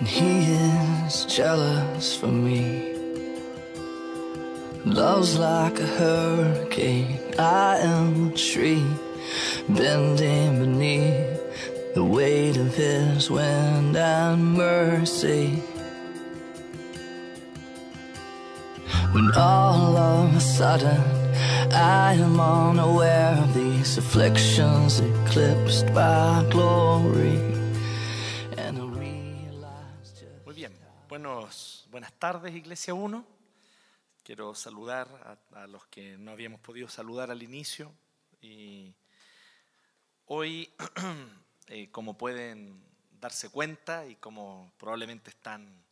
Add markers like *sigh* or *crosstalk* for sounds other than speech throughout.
and he is jealous for me. Love's like a hurricane, I am a tree bending beneath the weight of his wind and mercy. When all of a sudden I am unaware of these afflictions eclipsed by glory. Tardes Iglesia 1. Quiero saludar a, los que no habíamos podido saludar al inicio. Y hoy, *clears throat* eh, como pueden darse cuenta y como probablemente están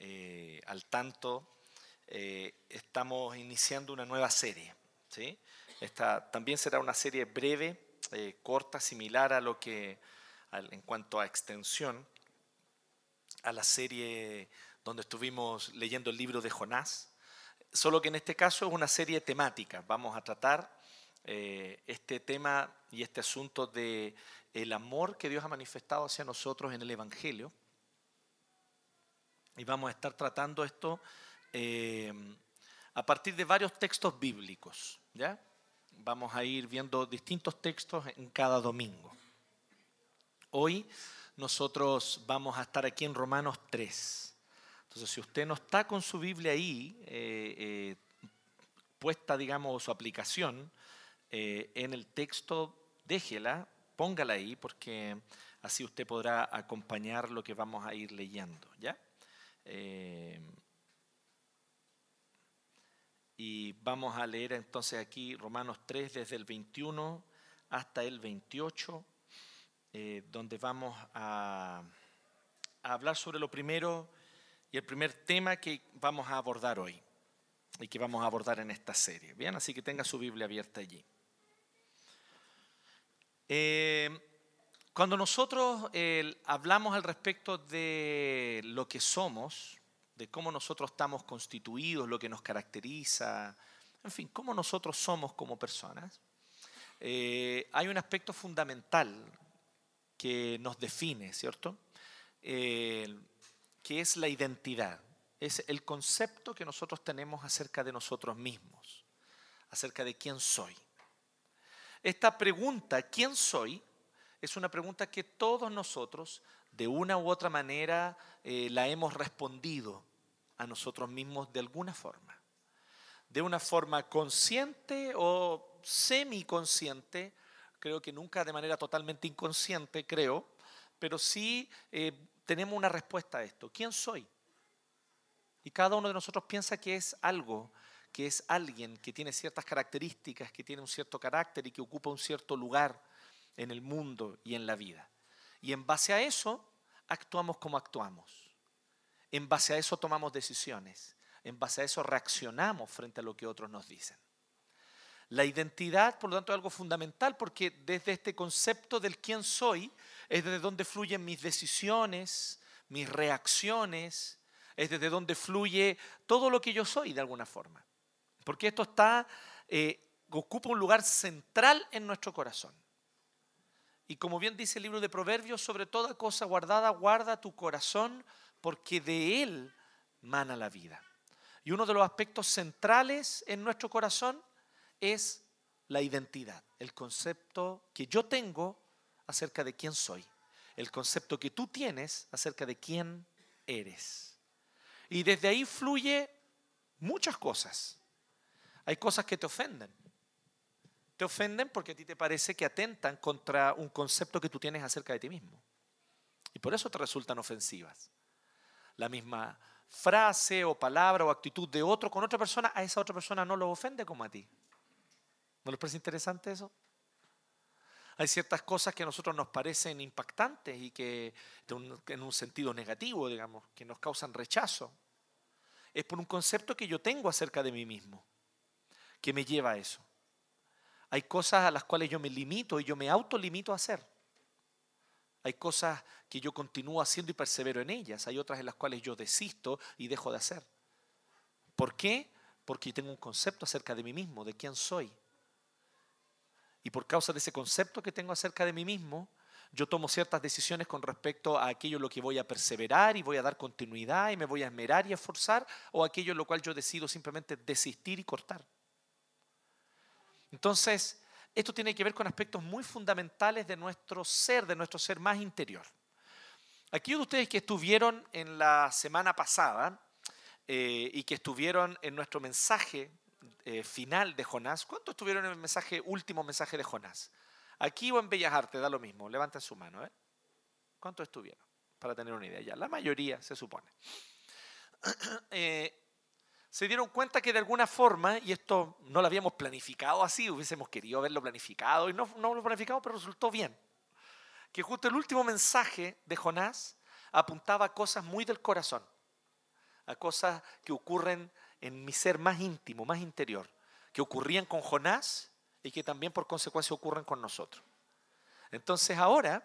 eh, al tanto, eh, estamos iniciando una nueva serie. Esta también será una serie breve, corta, similar a lo que, en cuanto a extensión, a la serie donde estuvimos leyendo el libro de Jonás, solo que en este caso es una serie temática. Vamos a tratar eh, este tema y este asunto de el amor que Dios ha manifestado hacia nosotros en el Evangelio. Y vamos a estar tratando esto eh, a partir de varios textos bíblicos. ¿ya? Vamos a ir viendo distintos textos en cada domingo. Hoy nosotros vamos a estar aquí en Romanos 3. Entonces, si usted no está con su Biblia ahí, eh, eh, puesta, digamos, su aplicación eh, en el texto, déjela, póngala ahí, porque así usted podrá acompañar lo que vamos a ir leyendo, ¿ya? Y vamos a leer entonces aquí Romanos 3 desde el 21 hasta el 28, eh, donde vamos a hablar sobre lo primero y el primer tema que vamos a abordar hoy y que vamos a abordar en esta serie. Bien, así que tenga su Biblia abierta allí. Eh, cuando nosotros eh, hablamos al respecto de lo que somos, de cómo nosotros estamos constituidos, lo que nos caracteriza, en fin, cómo nosotros somos como personas, eh, hay un aspecto fundamental que nos define, ¿cierto? Eh, que es la identidad, es el concepto que nosotros tenemos acerca de nosotros mismos, acerca de quién soy. Esta pregunta, ¿quién soy? Es una pregunta que todos nosotros, de una u otra manera, eh, la hemos respondido a nosotros mismos de alguna forma. De una forma consciente o semiconsciente, creo que nunca de manera totalmente inconsciente, creo, pero sí eh, tenemos una respuesta a esto. ¿Quién soy? Y cada uno de nosotros piensa que es algo, que es alguien que tiene ciertas características, que tiene un cierto carácter y que ocupa un cierto lugar en el mundo y en la vida. Y en base a eso actuamos como actuamos. En base a eso tomamos decisiones. En base a eso reaccionamos frente a lo que otros nos dicen. La identidad, por lo tanto, es algo fundamental porque desde este concepto del quién soy es desde donde fluyen mis decisiones, mis reacciones, es desde donde fluye todo lo que yo soy de alguna forma. Porque esto está, eh, ocupa un lugar central en nuestro corazón. Y como bien dice el libro de Proverbios, sobre toda cosa guardada, guarda tu corazón, porque de él mana la vida. Y uno de los aspectos centrales en nuestro corazón es la identidad, el concepto que yo tengo acerca de quién soy, el concepto que tú tienes acerca de quién eres. Y desde ahí fluye muchas cosas. Hay cosas que te ofenden. Te ofenden porque a ti te parece que atentan contra un concepto que tú tienes acerca de ti mismo. Y por eso te resultan ofensivas. La misma frase o palabra o actitud de otro con otra persona, a esa otra persona no lo ofende como a ti. ¿No les parece interesante eso? Hay ciertas cosas que a nosotros nos parecen impactantes y que en un sentido negativo, digamos, que nos causan rechazo. Es por un concepto que yo tengo acerca de mí mismo, que me lleva a eso. Hay cosas a las cuales yo me limito y yo me autolimito a hacer. Hay cosas que yo continúo haciendo y persevero en ellas. Hay otras en las cuales yo desisto y dejo de hacer. ¿Por qué? Porque tengo un concepto acerca de mí mismo, de quién soy. Y por causa de ese concepto que tengo acerca de mí mismo, yo tomo ciertas decisiones con respecto a aquello en lo que voy a perseverar y voy a dar continuidad y me voy a esmerar y esforzar, o aquello en lo cual yo decido simplemente desistir y cortar. Entonces, esto tiene que ver con aspectos muy fundamentales de nuestro ser, de nuestro ser más interior. Aquellos de ustedes que estuvieron en la semana pasada eh, y que estuvieron en nuestro mensaje eh, final de Jonás, ¿cuántos estuvieron en el mensaje, último mensaje de Jonás? Aquí o en Bellas Artes, da lo mismo, levanten su mano. ¿eh? ¿Cuántos estuvieron? Para tener una idea ya. La mayoría, se supone. *clears throat* Eh, se dieron cuenta que de alguna forma, y esto no lo habíamos planificado así, hubiésemos querido haberlo planificado, y no, no lo planificamos, pero resultó bien. Que justo el último mensaje de Jonás apuntaba a cosas muy del corazón, a cosas que ocurren en mi ser más íntimo, más interior, que ocurrían con Jonás y que también por consecuencia ocurren con nosotros. Entonces ahora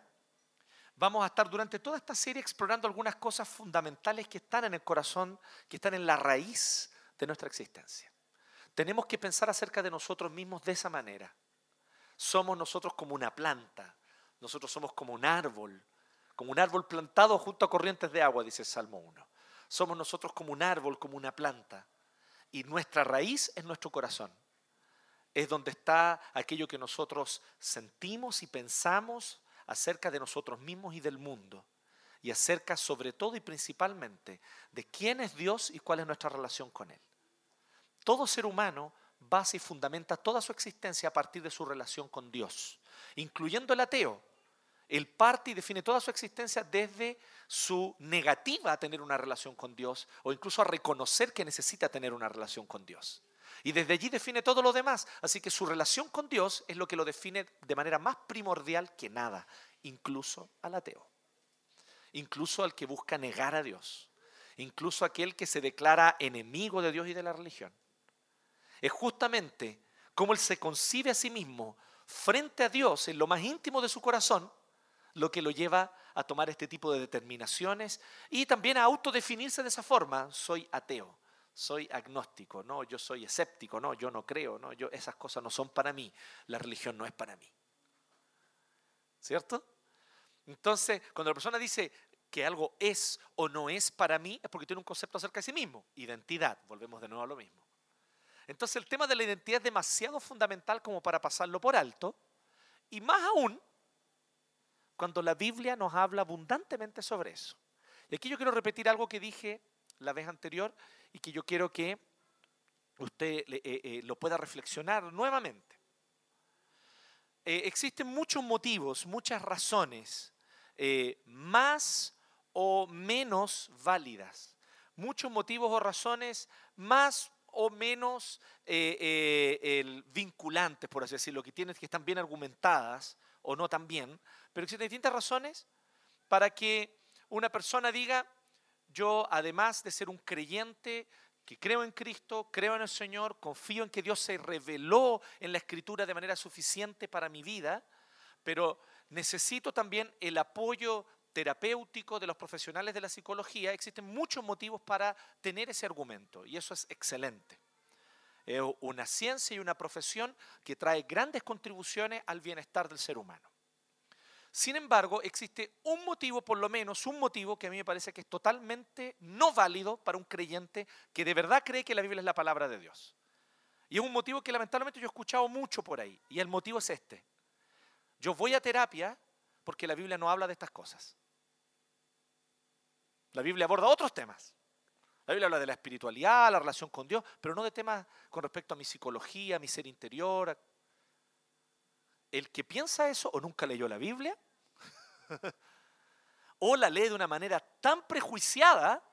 vamos a estar durante toda esta serie explorando algunas cosas fundamentales que están en el corazón, que están en la raíz de nuestra existencia. Tenemos que pensar acerca de nosotros mismos de esa manera. Somos nosotros como una planta, nosotros somos como un árbol, como un árbol plantado junto a corrientes de agua, dice el Salmo 1. Somos nosotros como un árbol, como una planta, y nuestra raíz es nuestro corazón. Es donde está aquello que nosotros sentimos y pensamos acerca de nosotros mismos y del mundo y acerca sobre todo y principalmente de quién es Dios y cuál es nuestra relación con Él. Todo ser humano basa y fundamenta toda su existencia a partir de su relación con Dios, incluyendo el ateo. Él parte y define toda su existencia desde su negativa a tener una relación con Dios o incluso a reconocer que necesita tener una relación con Dios. Y desde allí define todo lo demás. Así que su relación con Dios es lo que lo define de manera más primordial que nada, incluso al ateo incluso al que busca negar a Dios, incluso aquel que se declara enemigo de Dios y de la religión. Es justamente como él se concibe a sí mismo frente a Dios en lo más íntimo de su corazón, lo que lo lleva a tomar este tipo de determinaciones y también a autodefinirse de esa forma. Soy ateo, soy agnóstico, no, yo soy escéptico, no, yo no creo, no, yo esas cosas no son para mí, la religión no es para mí. ¿Cierto? Entonces, cuando la persona dice que algo es o no es para mí, es porque tiene un concepto acerca de sí mismo. Identidad, volvemos de nuevo a lo mismo. Entonces el tema de la identidad es demasiado fundamental como para pasarlo por alto, y más aún cuando la Biblia nos habla abundantemente sobre eso. Y aquí yo quiero repetir algo que dije la vez anterior y que yo quiero que usted eh, eh, lo pueda reflexionar nuevamente. Eh, existen muchos motivos, muchas razones más o menos válidas. Muchos motivos o razones más o menos vinculantes, por así decirlo, que, tienen, que están bien argumentadas o no tan bien, pero existen distintas razones para que una persona diga, yo además de ser un creyente, que creo en Cristo, creo en el Señor, confío en que Dios se reveló en la Escritura de manera suficiente para mi vida, pero necesito también el apoyo terapéutico de los profesionales de la psicología, existen muchos motivos para tener ese argumento y eso es excelente. Es una ciencia y una profesión que trae grandes contribuciones al bienestar del ser humano. Sin embargo, existe un motivo, por lo menos un motivo que a mí me parece que es totalmente no válido para un creyente que de verdad cree que la Biblia es la palabra de Dios. Y es un motivo que lamentablemente yo he escuchado mucho por ahí. Y el motivo es este. Yo voy a terapia porque la Biblia no habla de estas cosas. La Biblia aborda otros temas. La Biblia habla de la espiritualidad, la relación con Dios, pero no de temas con respecto a mi psicología, a mi ser interior. El que piensa eso o nunca leyó la Biblia, *laughs* o la lee de una manera tan prejuiciada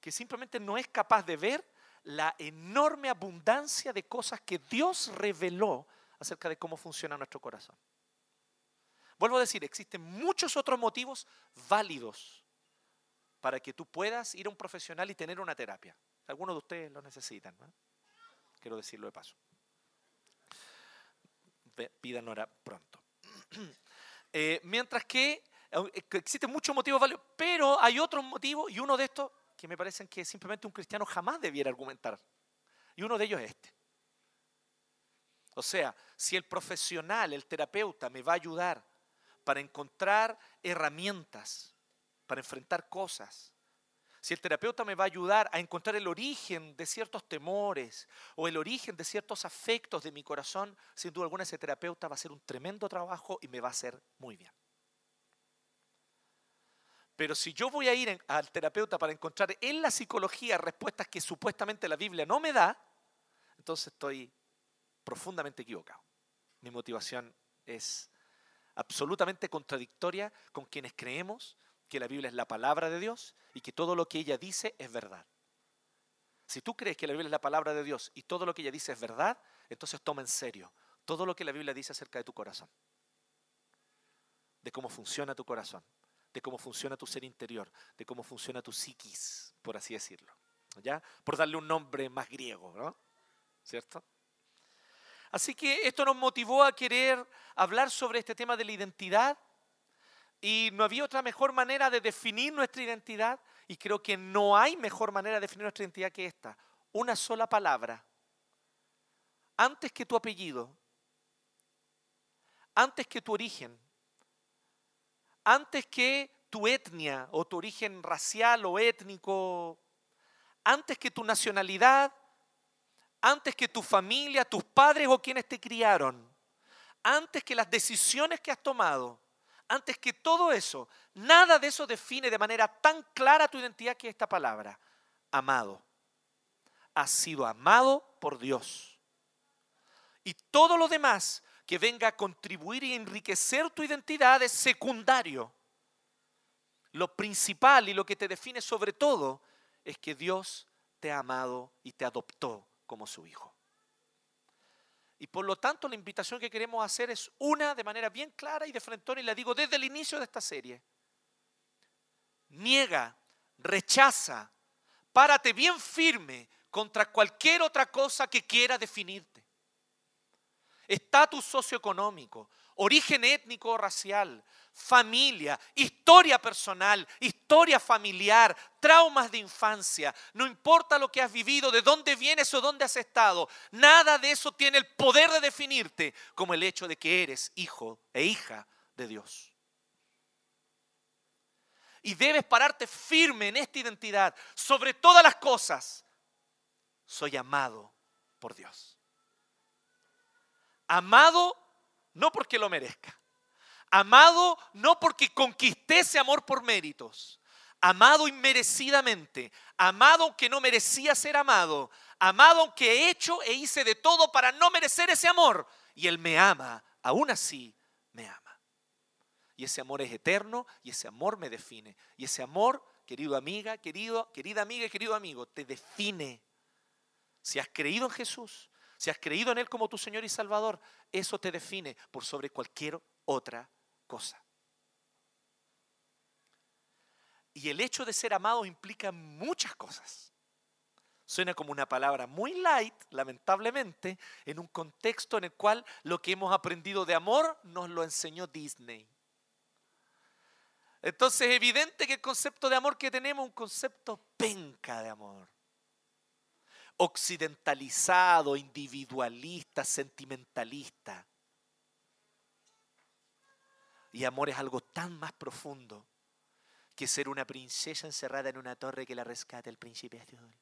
que simplemente no es capaz de ver la enorme abundancia de cosas que Dios reveló acerca de cómo funciona nuestro corazón. Vuelvo a decir, existen muchos otros motivos válidos para que tú puedas ir a un profesional y tener una terapia. Algunos de ustedes lo necesitan, quiero decirlo de paso. Pidan hora pronto. *clears throat* Eh, mientras que eh, existen muchos motivos válidos, pero hay otros motivos y uno de estos que me parecen que simplemente un cristiano jamás debiera argumentar. Y uno de ellos es este. O sea, si el profesional, el terapeuta me va a ayudar para encontrar herramientas, para enfrentar cosas. Si el terapeuta me va a ayudar a encontrar el origen de ciertos temores o el origen de ciertos afectos de mi corazón, sin duda alguna ese terapeuta va a hacer un tremendo trabajo y me va a hacer muy bien. Pero si yo voy a ir al terapeuta para encontrar en la psicología respuestas que supuestamente la Biblia no me da, entonces estoy profundamente equivocado. Mi motivación es absolutamente contradictoria con quienes creemos que la Biblia es la palabra de Dios y que todo lo que ella dice es verdad. Si tú crees que la Biblia es la palabra de Dios y todo lo que ella dice es verdad, entonces toma en serio todo lo que la Biblia dice acerca de tu corazón, de cómo funciona tu corazón, de cómo funciona tu ser interior, de cómo funciona tu psiquis, por así decirlo. ¿Ya? Por darle un nombre más griego, ¿no? ¿Cierto? Así que esto nos motivó a querer hablar sobre este tema de la identidad y no había otra mejor manera de definir nuestra identidad y creo que no hay mejor manera de definir nuestra identidad que esta. Una sola palabra. Antes que tu apellido, antes que tu origen, antes que tu etnia o tu origen racial o étnico, antes que tu nacionalidad, antes que tu familia, tus padres o quienes te criaron, antes que las decisiones que has tomado, antes que todo eso, nada de eso define de manera tan clara tu identidad que esta palabra, amado. Has sido amado por Dios. Y todo lo demás que venga a contribuir y enriquecer tu identidad es secundario. Lo principal y lo que te define sobre todo es que Dios te ha amado y te adoptó como su hijo. Y por lo tanto la invitación que queremos hacer es una de manera bien clara y de frente y la digo desde el inicio de esta serie. Niega, rechaza, párate bien firme contra cualquier otra cosa que quiera definirte. Estatus socioeconómico, origen étnico o racial, familia, historia personal, historia familiar, traumas de infancia, no importa lo que has vivido, de dónde vienes o dónde has estado, nada de eso tiene el poder de definirte como el hecho de que eres hijo e hija de Dios. Y debes pararte firme en esta identidad, sobre todas las cosas. Soy amado por Dios. Amado no porque lo merezca Amado no porque conquisté ese amor por méritos. Amado inmerecidamente. Amado aunque no merecía ser amado. Amado aunque he hecho e hice de todo para no merecer ese amor. Y Él me ama. Aún así me ama. Y ese amor es eterno y ese amor me define. Y ese amor, querido amiga, querido, querida amiga y querido amigo, te define. Si has creído en Jesús, si has creído en Él como tu Señor y Salvador, eso te define por sobre cualquier otra cosa. Y el hecho de ser amado implica muchas cosas. Suena como una palabra muy light, lamentablemente, en un contexto en el cual lo que hemos aprendido de amor nos lo enseñó Disney. Entonces es evidente que el concepto de amor que tenemos es un concepto penca de amor. Occidentalizado, individualista, sentimentalista. Y amor es algo tan más profundo que ser una princesa encerrada en una torre que la rescate el príncipe azul.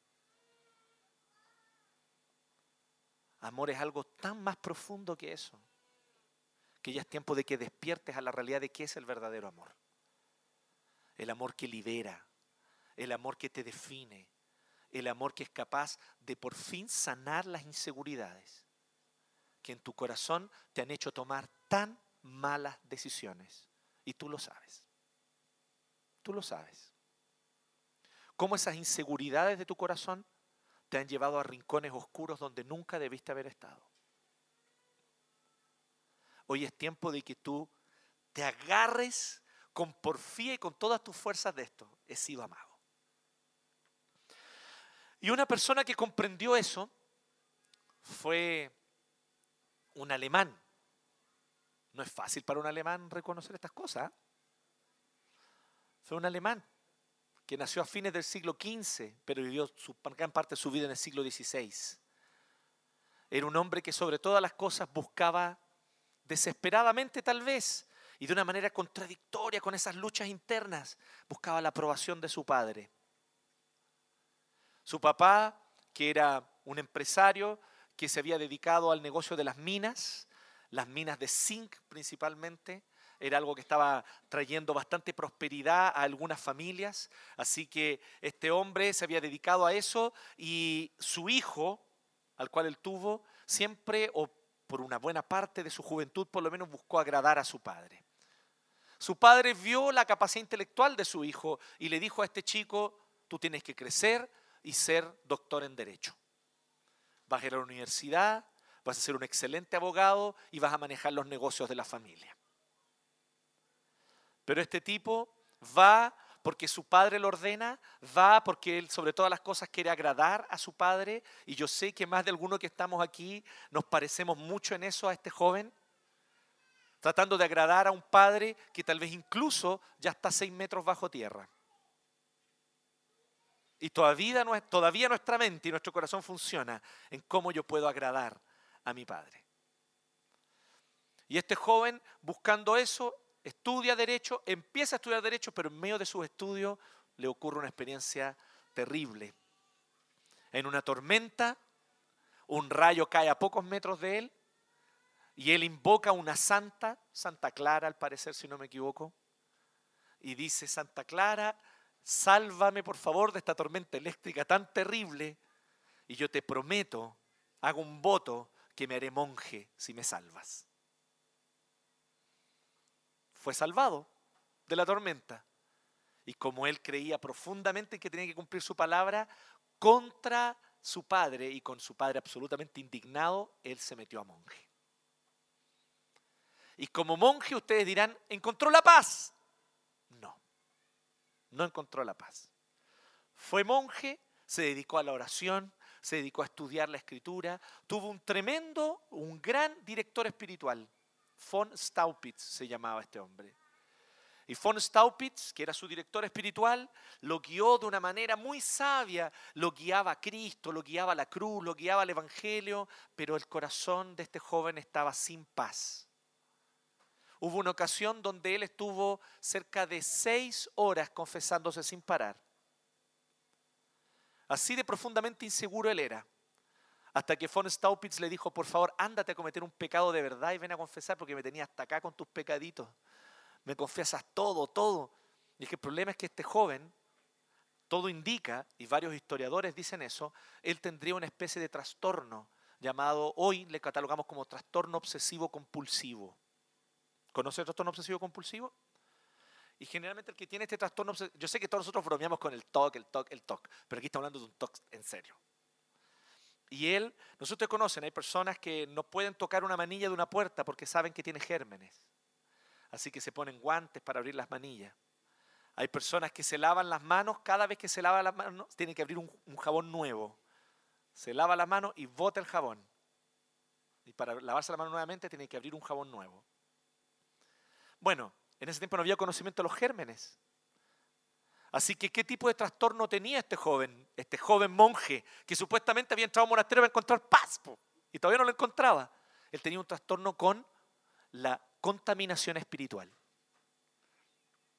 Amor es algo tan más profundo que eso, que ya es tiempo de que despiertes a la realidad de qué es el verdadero amor. El amor que libera, el amor que te define, el amor que es capaz de por fin sanar las inseguridades que en tu corazón te han hecho tomar tan malas decisiones. Y tú lo sabes. Tú lo sabes. Cómo esas inseguridades de tu corazón te han llevado a rincones oscuros donde nunca debiste haber estado. Hoy es tiempo de que tú te agarres con porfía y con todas tus fuerzas de esto. He sido amado. Y una persona que comprendió eso fue un alemán no es fácil para un alemán reconocer estas cosas. Fue un alemán que nació a fines del siglo XV, pero vivió su, gran parte de su vida en el siglo XVI. Era un hombre que sobre todas las cosas buscaba desesperadamente tal vez y de una manera contradictoria con esas luchas internas buscaba la aprobación de su padre. Su papá, que era un empresario que se había dedicado al negocio de las minas, las minas de zinc principalmente, era algo que estaba trayendo bastante prosperidad a algunas familias, así que este hombre se había dedicado a eso y su hijo, al cual él tuvo, siempre o por una buena parte de su juventud por lo menos buscó agradar a su padre. Su padre vio la capacidad intelectual de su hijo y le dijo a este chico, tú tienes que crecer y ser doctor en derecho. Vas a ir a la universidad, vas a ser un excelente abogado y vas a manejar los negocios de la familia. Pero este tipo va porque su padre lo ordena, va porque él sobre todas las cosas quiere agradar a su padre y yo sé que más de alguno que estamos aquí nos parecemos mucho en eso a este joven, tratando de agradar a un padre que tal vez incluso ya está seis metros bajo tierra. Y todavía, todavía nuestra mente y nuestro corazón funciona en cómo yo puedo agradar a mi padre. Y este joven, buscando eso, estudia derecho, empieza a estudiar derecho, pero en medio de sus estudios le ocurre una experiencia terrible. En una tormenta, un rayo cae a pocos metros de él y él invoca a una santa, Santa Clara al parecer si no me equivoco, y dice, Santa Clara, sálvame por favor de esta tormenta eléctrica tan terrible y yo te prometo, hago un voto que me haré monje si me salvas fue salvado de la tormenta. Y como él creía profundamente que tenía que cumplir su palabra, contra su padre y con su padre absolutamente indignado, él se metió a monje. Y como monje ustedes dirán, ¿encontró la paz? No, no encontró la paz. Fue monje, se dedicó a la oración, se dedicó a estudiar la escritura, tuvo un tremendo, un gran director espiritual, Von Staupitz se llamaba este hombre. Y von Staupitz, que era su director espiritual, lo guió de una manera muy sabia, lo guiaba a Cristo, lo guiaba a la cruz, lo guiaba al Evangelio, pero el corazón de este joven estaba sin paz. Hubo una ocasión donde él estuvo cerca de seis horas confesándose sin parar. Así de profundamente inseguro él era. Hasta que von Staupitz le dijo, por favor, ándate a cometer un pecado de verdad y ven a confesar porque me tenía hasta acá con tus pecaditos. Me confiesas todo, todo. Y es que el problema es que este joven, todo indica, y varios historiadores dicen eso, él tendría una especie de trastorno llamado, hoy le catalogamos como trastorno obsesivo compulsivo. ¿Conoce el trastorno obsesivo compulsivo? Y generalmente el que tiene este trastorno, yo sé que todos nosotros bromeamos con el TOC, el TOC, el TOC, pero aquí estamos hablando de un TOC en serio. Y él, nosotros conocen, hay personas que no pueden tocar una manilla de una puerta porque saben que tiene gérmenes. Así que se ponen guantes para abrir las manillas. Hay personas que se lavan las manos, cada vez que se lava las manos, tiene que abrir un, jabón nuevo. Se lava las manos y bota el jabón. Y para lavarse la mano nuevamente tiene que abrir un jabón nuevo. Bueno, en ese tiempo no había conocimiento de los gérmenes. Así que, ¿qué tipo de trastorno tenía este joven, este joven monje, que supuestamente había entrado a un monasterio para encontrar paz, y todavía no lo encontraba? Él tenía un trastorno con la contaminación espiritual.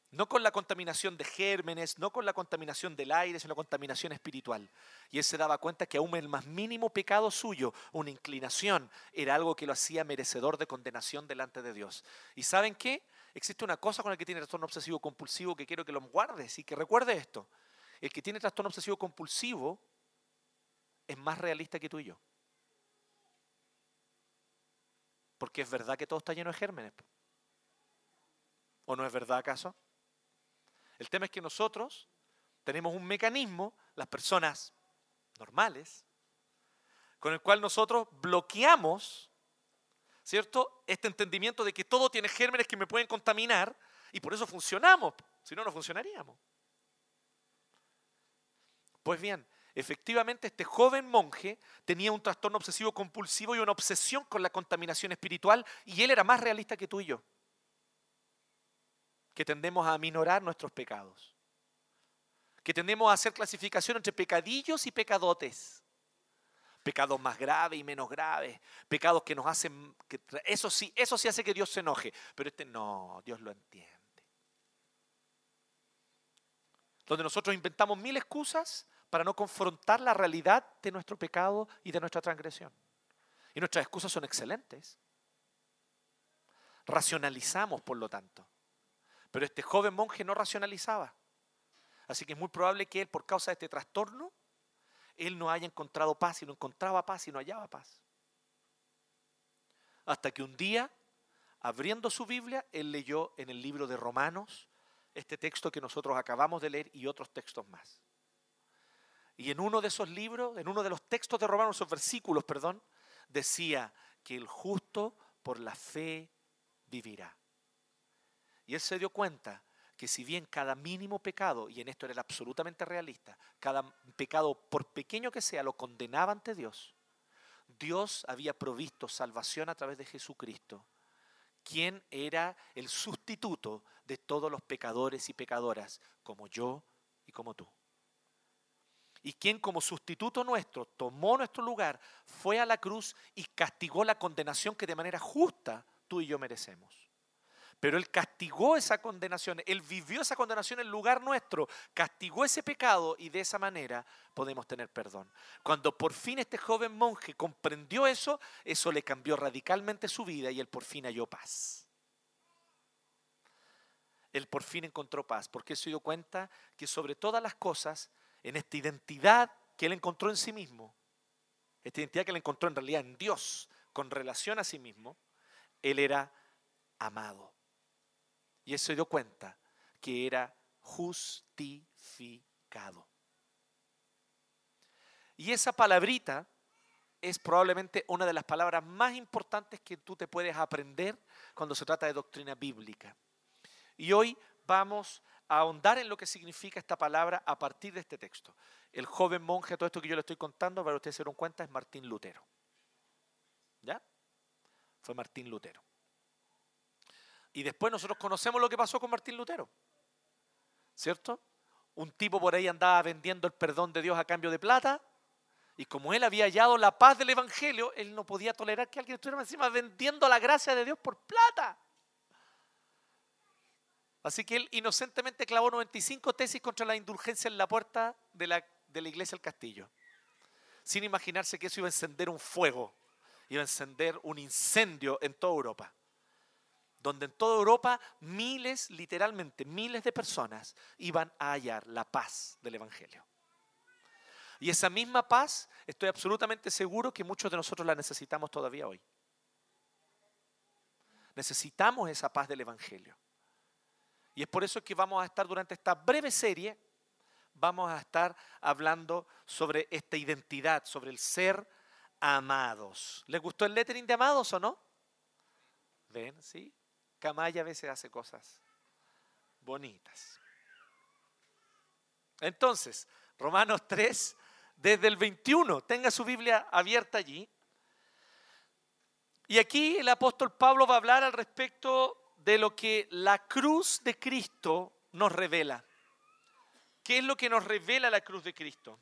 No con la contaminación de gérmenes, no con la contaminación del aire, sino la contaminación espiritual. Y él se daba cuenta que aún el más mínimo pecado suyo, una inclinación, era algo que lo hacía merecedor de condenación delante de Dios. ¿Y saben qué? Existe una cosa con el que tiene trastorno obsesivo compulsivo que quiero que lo guardes y que recuerde esto. El que tiene trastorno obsesivo compulsivo es más realista que tú y yo. Porque es verdad que todo está lleno de gérmenes. ¿O no es verdad acaso? El tema es que nosotros tenemos un mecanismo, las personas normales, con el cual nosotros bloqueamos ¿cierto? Este entendimiento de que todo tiene gérmenes que me pueden contaminar y por eso funcionamos, si no, no funcionaríamos. Pues bien, efectivamente este joven monje tenía un trastorno obsesivo compulsivo y una obsesión con la contaminación espiritual y él era más realista que tú y yo, que tendemos a minorar nuestros pecados, que tendemos a hacer clasificación entre pecadillos y pecadotes pecados más graves y menos graves, pecados que nos hacen, eso sí, eso sí hace que Dios se enoje, pero este no, Dios lo entiende. Donde nosotros inventamos mil excusas para no confrontar la realidad de nuestro pecado y de nuestra transgresión. Y nuestras excusas son excelentes. Racionalizamos, por lo tanto. Pero este joven monje no racionalizaba. Así que es muy probable que él, por causa de este trastorno, él no haya encontrado paz y no encontraba paz y no hallaba paz. Hasta que un día, abriendo su Biblia, él leyó en el libro de Romanos este texto que nosotros acabamos de leer y otros textos más. Y en uno de esos libros, en uno de los textos de Romanos, esos versículos, perdón, decía que el justo por la fe vivirá. Y él se dio cuenta que si bien cada mínimo pecado, y en esto era absolutamente realista, cada pecado, por pequeño que sea, lo condenaba ante Dios, Dios había provisto salvación a través de Jesucristo, quien era el sustituto de todos los pecadores y pecadoras, como yo y como tú. Y quien como sustituto nuestro tomó nuestro lugar, fue a la cruz y castigó la condenación que de manera justa tú y yo merecemos. Pero Él castigó esa condenación, Él vivió esa condenación en lugar nuestro, castigó ese pecado y de esa manera podemos tener perdón. Cuando por fin este joven monje comprendió eso, eso le cambió radicalmente su vida y él por fin halló paz. Él por fin encontró paz, porque se dio cuenta que sobre todas las cosas, en esta identidad que él encontró en sí mismo, esta identidad que él encontró en realidad en Dios, con relación a sí mismo, él era amado. Y él se dio cuenta que era justificado. Y esa palabrita es probablemente una de las palabras más importantes que tú te puedes aprender cuando se trata de doctrina bíblica. Y hoy vamos a ahondar en lo que significa esta palabra a partir de este texto. El joven monje, todo esto que yo le estoy contando, para ustedes se den cuenta, es Martín Lutero. ¿Ya? Fue Martín Lutero. Y después nosotros conocemos lo que pasó con Martín Lutero. ¿Cierto? Un tipo por ahí andaba vendiendo el perdón de Dios a cambio de plata. Y como él había hallado la paz del Evangelio, él no podía tolerar que alguien estuviera encima vendiendo la gracia de Dios por plata. Así que él inocentemente clavó 95 tesis contra la indulgencia en la puerta de la, de la iglesia del castillo. Sin imaginarse que eso iba a encender un fuego, iba a encender un incendio en toda Europa donde en toda Europa miles, literalmente miles de personas iban a hallar la paz del Evangelio. Y esa misma paz, estoy absolutamente seguro que muchos de nosotros la necesitamos todavía hoy. Necesitamos esa paz del Evangelio. Y es por eso que vamos a estar durante esta breve serie, vamos a estar hablando sobre esta identidad, sobre el ser amados. ¿Les gustó el lettering de amados o no? ¿Ven? ¿Sí? Camaya a veces hace cosas bonitas. Entonces, Romanos 3, desde el 21, tenga su Biblia abierta allí. Y aquí el apóstol Pablo va a hablar al respecto de lo que la cruz de Cristo nos revela. ¿Qué es lo que nos revela la cruz de Cristo?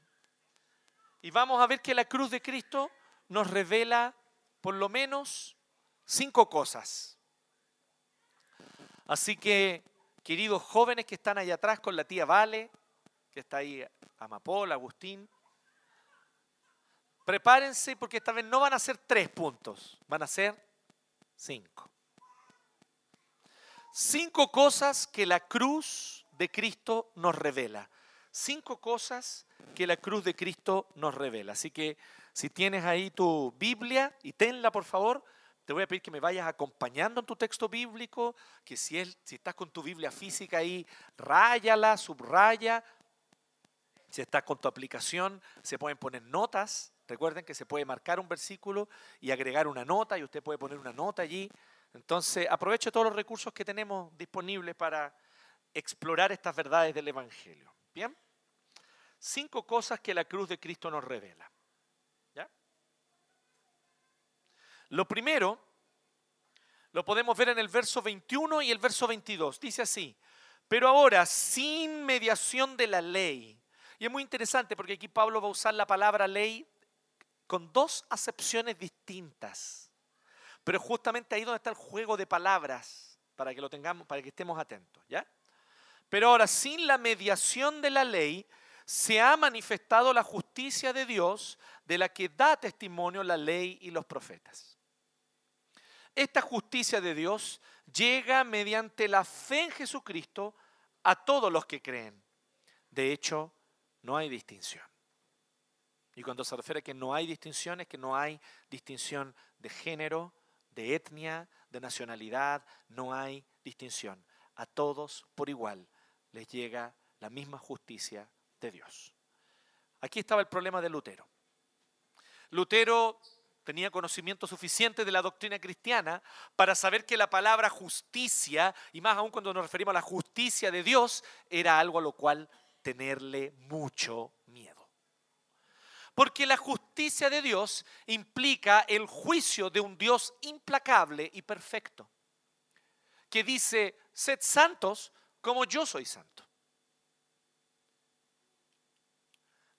Y vamos a ver que la cruz de Cristo nos revela por lo menos cinco cosas. Así que, queridos jóvenes que están allá atrás con la tía Vale, que está ahí, Amapola, Agustín, prepárense porque esta vez no van a ser tres puntos, van a ser cinco. Cinco cosas que la cruz de Cristo nos revela. Cinco cosas que la cruz de Cristo nos revela. Así que si tienes ahí tu Biblia y tenla por favor, te voy a pedir que me vayas acompañando en tu texto bíblico, que si, si estás con tu Biblia física ahí, ráyala, subraya. Si estás con tu aplicación, se pueden poner notas. Recuerden que se puede marcar un versículo y agregar una nota y usted puede poner una nota allí. Entonces, aproveche todos los recursos que tenemos disponibles para explorar estas verdades del Evangelio. Bien, cinco cosas que la cruz de Cristo nos revela. Lo primero lo podemos ver en el verso 21 y el verso 22. Dice así, pero ahora sin mediación de la ley. Y es muy interesante porque aquí Pablo va a usar la palabra ley con dos acepciones distintas. Pero justamente ahí donde está el juego de palabras, para que lo tengamos, para que estemos atentos, ¿ya? Pero ahora, sin la mediación de la ley, se ha manifestado la justicia de Dios de la que da testimonio la ley y los profetas. Esta justicia de Dios llega mediante la fe en Jesucristo a todos los que creen. De hecho, no hay distinción. Y cuando se refiere a que no hay distinción, es que no hay distinción de género, de etnia, de nacionalidad, no hay distinción. A todos por igual les llega la misma justicia de Dios. Aquí estaba el problema de Lutero. Lutero tenía conocimiento suficiente de la doctrina cristiana para saber que la palabra justicia, y más aún cuando nos referimos a la justicia de Dios, era algo a lo cual tenerle mucho miedo. Porque la justicia de Dios implica el juicio de un Dios implacable y perfecto, que dice, sed santos como yo soy santo.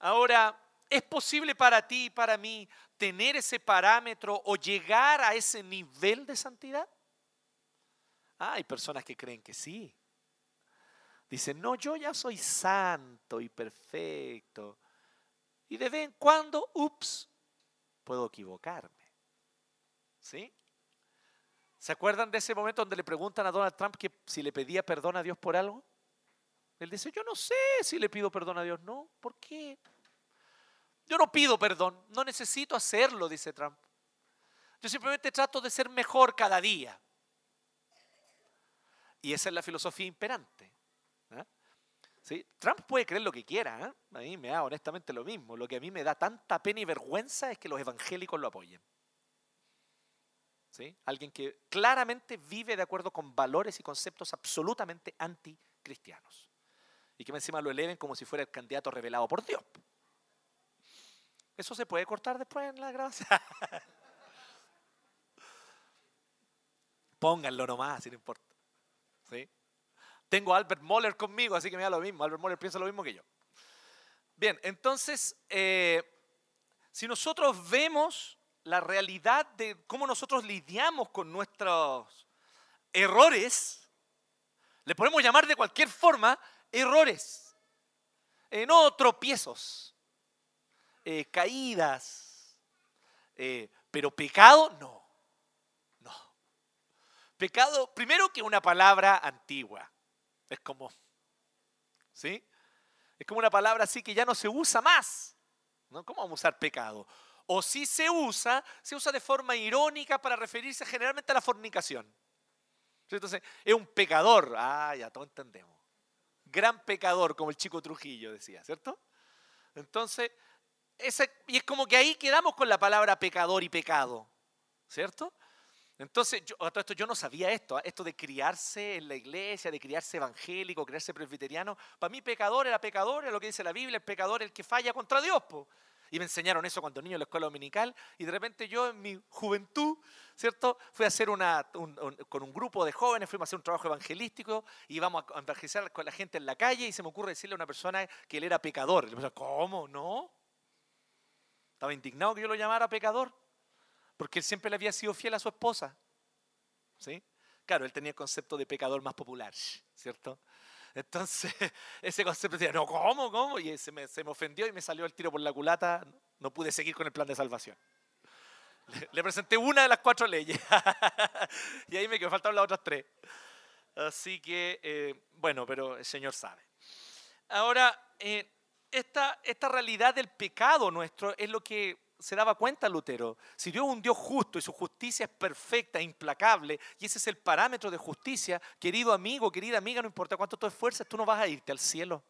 Ahora, ¿es posible para ti y para mí tener ese parámetro o llegar a ese nivel de santidad? Ah, hay personas que creen que sí. Dicen, no, yo ya soy santo y perfecto. Y de vez en cuando, ups, puedo equivocarme. ¿Sí? ¿Se acuerdan de ese momento donde le preguntan a Donald Trump que si le pedía perdón a Dios por algo? Él dice, yo no sé si le pido perdón a Dios. No, ¿por qué? Yo no pido perdón, no necesito hacerlo, dice Trump. Yo simplemente trato de ser mejor cada día. Y esa es la filosofía imperante. ¿eh? Trump puede creer lo que quiera. ¿eh? A mí me da honestamente lo mismo. Lo que a mí me da tanta pena y vergüenza es que los evangélicos lo apoyen. ¿Sí? Alguien que claramente vive de acuerdo con valores y conceptos absolutamente anticristianos. Y que encima lo eleven como si fuera el candidato revelado por Dios. ¿Eso se puede cortar después en la grabación? *laughs* Pónganlo nomás, si no importa. ¿Sí? Tengo a Albert Moller conmigo, así que me da lo mismo. Albert Moller piensa lo mismo que yo. Bien, entonces, eh, si nosotros vemos la realidad de cómo nosotros lidiamos con nuestros errores, le podemos llamar de cualquier forma errores, no tropiezos. Eh, caídas, eh, pero pecado no. No. Pecado, primero que una palabra antigua. Es como, ¿sí? Es como una palabra así que ya no se usa más. ¿no? ¿Cómo vamos a usar pecado? O si se usa, se usa de forma irónica para referirse generalmente a la fornicación. Entonces, es un pecador. Ah, ya todos entendemos. Gran pecador, como el chico Trujillo decía, ¿cierto? Entonces, y es como que ahí quedamos con la palabra pecador y pecado, ¿cierto? Entonces, yo, esto, yo no sabía esto, ¿ah? esto de criarse en la iglesia, de criarse evangélico, criarse presbiteriano. Para mí, pecador era pecador, es lo que dice la Biblia, el pecador es el que falla contra Dios. Y me enseñaron eso cuando niño en la escuela dominical. Y de repente yo, en mi juventud, ¿cierto? Fui a hacer una, con un grupo de jóvenes, fuimos a hacer un trabajo evangelístico y íbamos a evangelizar con la gente en la calle. Y se me ocurre decirle a una persona que él era pecador. Y le dije, ¿cómo? ¿No? Estaba indignado que yo lo llamara pecador, porque él siempre le había sido fiel a su esposa. ¿Sí? Claro, él tenía el concepto de pecador más popular, ¿cierto? Entonces, *laughs* ese concepto decía, no, ¿cómo? ¿Cómo? Y se me, se me ofendió y me salió el tiro por la culata, no pude seguir con el plan de salvación. Le, presenté una de las cuatro leyes *laughs* y ahí me quedó, faltaron las otras tres. Así que, eh, bueno, pero el Señor sabe. Ahora, eh, esta, esta realidad del pecado nuestro es lo que se daba cuenta Lutero. Si Dios es un Dios justo y su justicia es perfecta, implacable, y ese es el parámetro de justicia, querido amigo, querida amiga, no importa cuánto tú esfuerces, tú no vas a irte al cielo.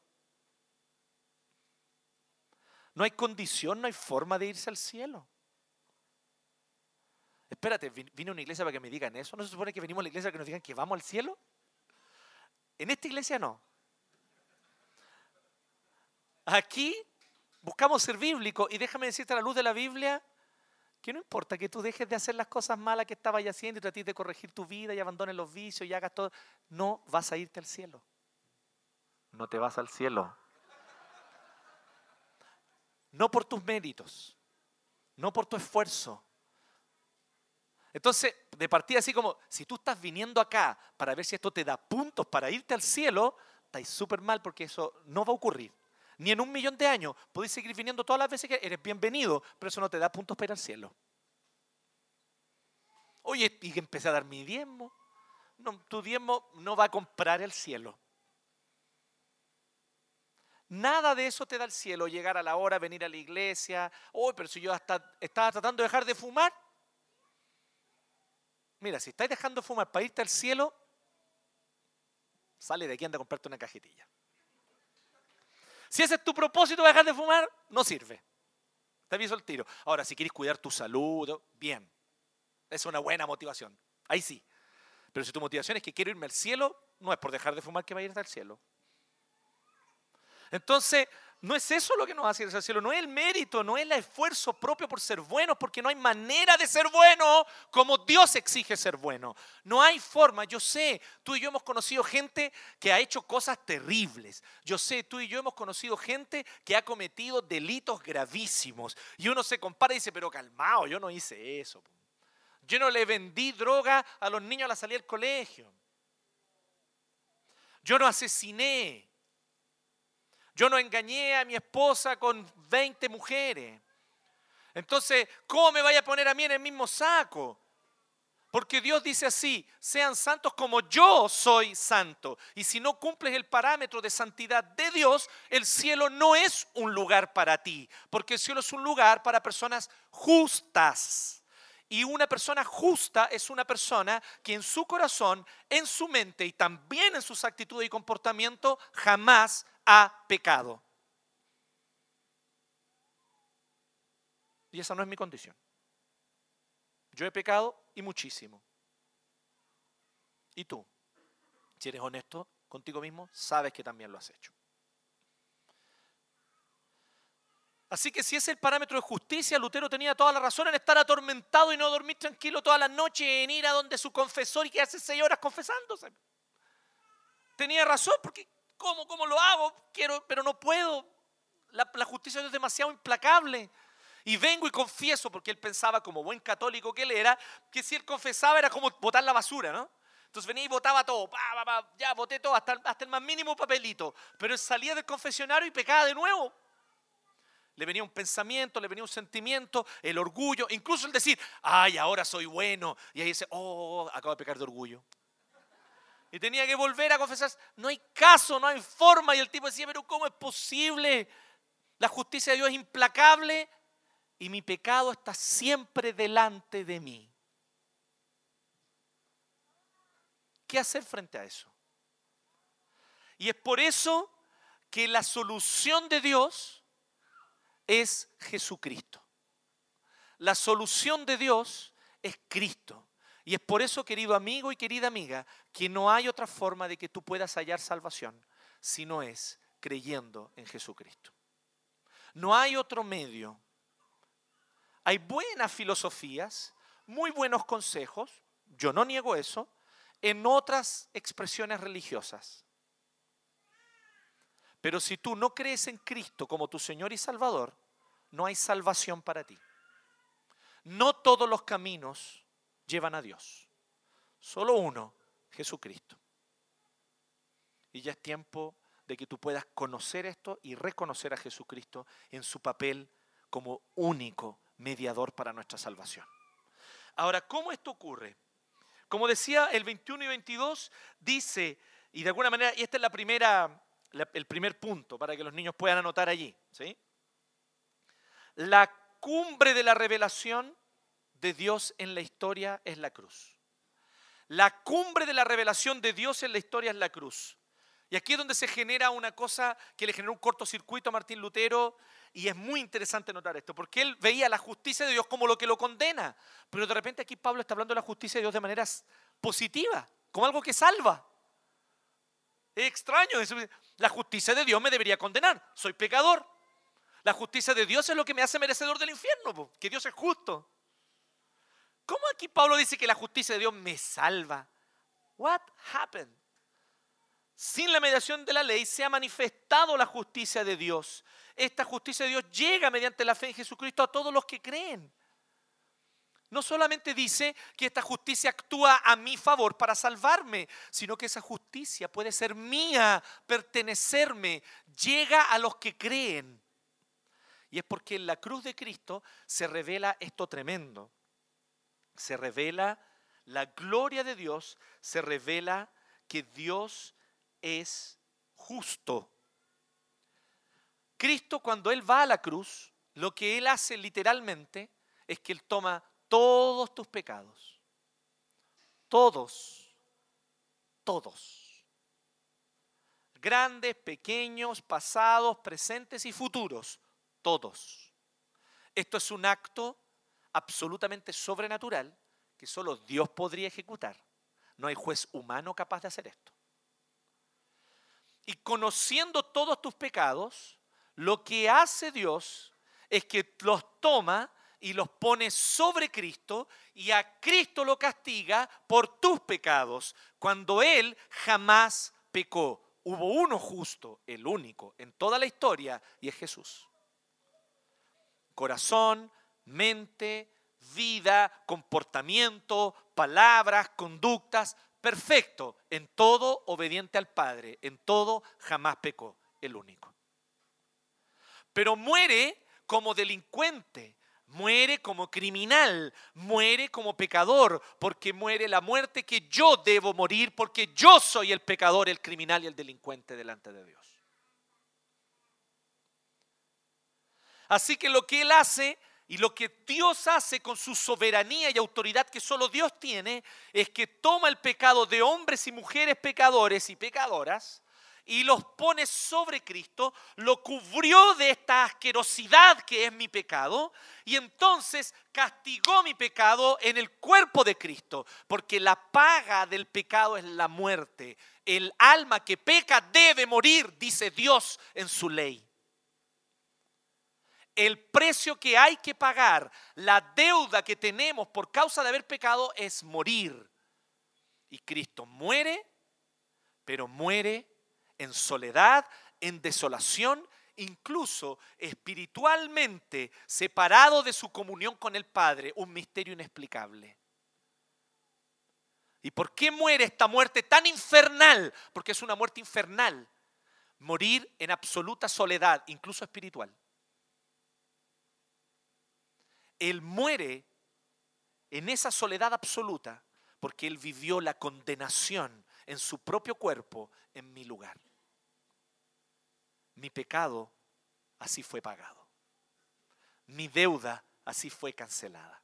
No hay condición, no hay forma de irse al cielo. Espérate, vine a una iglesia para que me digan eso. ¿No se supone que venimos a la iglesia para que nos digan que vamos al cielo? En esta iglesia no. Aquí buscamos ser bíblico y déjame decirte a la luz de la Biblia que no importa que tú dejes de hacer las cosas malas que estabas haciendo y trates de corregir tu vida y abandones los vicios y hagas todo, no vas a irte al cielo. No te vas al cielo. No por tus méritos, no por tu esfuerzo. Entonces, de partida así como, si tú estás viniendo acá para ver si esto te da puntos para irte al cielo, estáis súper mal porque eso no va a ocurrir. Ni en un millón de años podéis seguir viniendo todas las veces que eres bienvenido, pero eso no te da puntos para ir al cielo. Oye, y que empecé a dar mi diezmo. No, tu diezmo no va a comprar el cielo. Nada de eso te da el cielo, llegar a la hora, venir a la iglesia. Uy, pero si yo hasta estaba tratando de dejar de fumar. Mira, si estás dejando de fumar para irte al cielo, sale de aquí anda a comprarte una cajetilla. Si ese es tu propósito, dejar de fumar, no sirve. Te aviso el tiro. Ahora, si quieres cuidar tu salud, bien. Es una buena motivación. Ahí sí. Pero si tu motivación es que quiero irme al cielo, no es por dejar de fumar que va a ir al cielo. Entonces, no es eso lo que nos hace ir al cielo, no es el mérito, no es el esfuerzo propio por ser buenos, porque no hay manera de ser bueno como Dios exige ser bueno. No hay forma. Yo sé, tú y yo hemos conocido gente que ha hecho cosas terribles. Yo sé, tú y yo hemos conocido gente que ha cometido delitos gravísimos. Y uno se compara y dice, pero calmado, yo no hice eso. Yo no le vendí droga a los niños a la salida del colegio. Yo no asesiné. Yo no engañé a mi esposa con 20 mujeres. Entonces, ¿cómo me vaya a poner a mí en el mismo saco? Porque Dios dice así, sean santos como yo soy santo. Y si no cumples el parámetro de santidad de Dios, el cielo no es un lugar para ti, porque el cielo es un lugar para personas justas. Y una persona justa es una persona que en su corazón, en su mente y también en sus actitudes y comportamiento jamás ha pecado. Y esa no es mi condición. Yo he pecado y muchísimo. Y tú, si eres honesto contigo mismo, sabes que también lo has hecho. Así que si es el parámetro de justicia, Lutero tenía toda la razón en estar atormentado y no dormir tranquilo toda la noche, en ir a donde su confesor y que hace seis horas confesándose. Tenía razón, porque ¿cómo, cómo lo hago? Quiero, pero no puedo. La, justicia es demasiado implacable. Y vengo y confieso, porque él pensaba, como buen católico que él era, que si él confesaba era como botar la basura, ¿no? Entonces venía y votaba todo, ya voté todo, hasta, hasta el más mínimo papelito. Pero él salía del confesionario y pecaba de nuevo le venía un pensamiento, le venía un sentimiento, el orgullo, incluso el decir, ay, ahora soy bueno. Y ahí dice, oh, acabo de pecar de orgullo. Y tenía que volver a confesar, no hay caso, no hay forma. Y el tipo decía, pero ¿cómo es posible? La justicia de Dios es implacable y mi pecado está siempre delante de mí. ¿Qué hacer frente a eso? Y es por eso que la solución de Dios es Jesucristo. La solución de Dios es Cristo. Y es por eso, querido amigo y querida amiga, que no hay otra forma de que tú puedas hallar salvación si no es creyendo en Jesucristo. No hay otro medio. Hay buenas filosofías, muy buenos consejos, yo no niego eso, en otras expresiones religiosas. Pero si tú no crees en Cristo como tu Señor y Salvador, no hay salvación para ti. No todos los caminos llevan a Dios. Solo uno, Jesucristo. Y ya es tiempo de que tú puedas conocer esto y reconocer a Jesucristo en su papel como único mediador para nuestra salvación. Ahora, ¿cómo esto ocurre? Como decía el 21 y 22, dice, y de alguna manera, y esta es la primera el primer punto para que los niños puedan anotar allí. ¿sí? La cumbre de la revelación de Dios en la historia es la cruz. La cumbre de la revelación de Dios en la historia es la cruz. Y aquí es donde se genera una cosa que le generó un cortocircuito a Martín Lutero y es muy interesante notar esto, porque él veía la justicia de Dios como lo que lo condena, pero de repente aquí Pablo está hablando de la justicia de Dios de manera positiva, como algo que salva. Es extraño. La justicia de Dios me debería condenar. Soy pecador. La justicia de Dios es lo que me hace merecedor del infierno, que Dios es justo. ¿Cómo aquí Pablo dice que la justicia de Dios me salva? What happened? sin la mediación de la ley se ha manifestado la justicia de Dios. Esta justicia de Dios llega mediante la fe en Jesucristo a todos los que creen. No solamente dice que esta justicia actúa a mi favor para salvarme, sino que esa justicia puede ser mía, pertenecerme, llega a los que creen. Y es porque en la cruz de Cristo se revela esto tremendo. Se revela la gloria de Dios, se revela que Dios es justo. Cristo cuando Él va a la cruz, lo que Él hace literalmente es que Él toma todos tus pecados. Todos. Todos. Grandes, pequeños, pasados, presentes y futuros. Todos. Esto es un acto absolutamente sobrenatural que solo Dios podría ejecutar. No hay juez humano capaz de hacer esto. Y conociendo todos tus pecados, lo que hace Dios es que los toma y los pone sobre Cristo y a Cristo lo castiga por tus pecados, cuando Él jamás pecó. Hubo uno justo, el único en toda la historia, y es Jesús. Corazón, mente, vida, comportamiento, palabras, conductas, perfecto, en todo obediente al Padre, en todo jamás pecó, el único. Pero muere como delincuente, muere como criminal, muere como pecador, porque muere la muerte que yo debo morir, porque yo soy el pecador, el criminal y el delincuente delante de Dios. Así que lo que Él hace y lo que Dios hace con su soberanía y autoridad que solo Dios tiene es que toma el pecado de hombres y mujeres pecadores y pecadoras y los pone sobre Cristo, lo cubrió de esta asquerosidad que es mi pecado y entonces castigó mi pecado en el cuerpo de Cristo, porque la paga del pecado es la muerte. El alma que peca debe morir, dice Dios en su ley el precio que hay que pagar, la deuda que tenemos por causa de haber pecado es morir. Y Cristo muere, pero muere en soledad, en desolación, incluso espiritualmente separado de su comunión con el Padre, un misterio inexplicable. ¿Y por qué muere esta muerte tan infernal? Porque es una muerte infernal. Morir en absoluta soledad, incluso espiritual. Él muere en esa soledad absoluta porque Él vivió la condenación en su propio cuerpo en mi lugar. Mi pecado así fue pagado. Mi deuda así fue cancelada.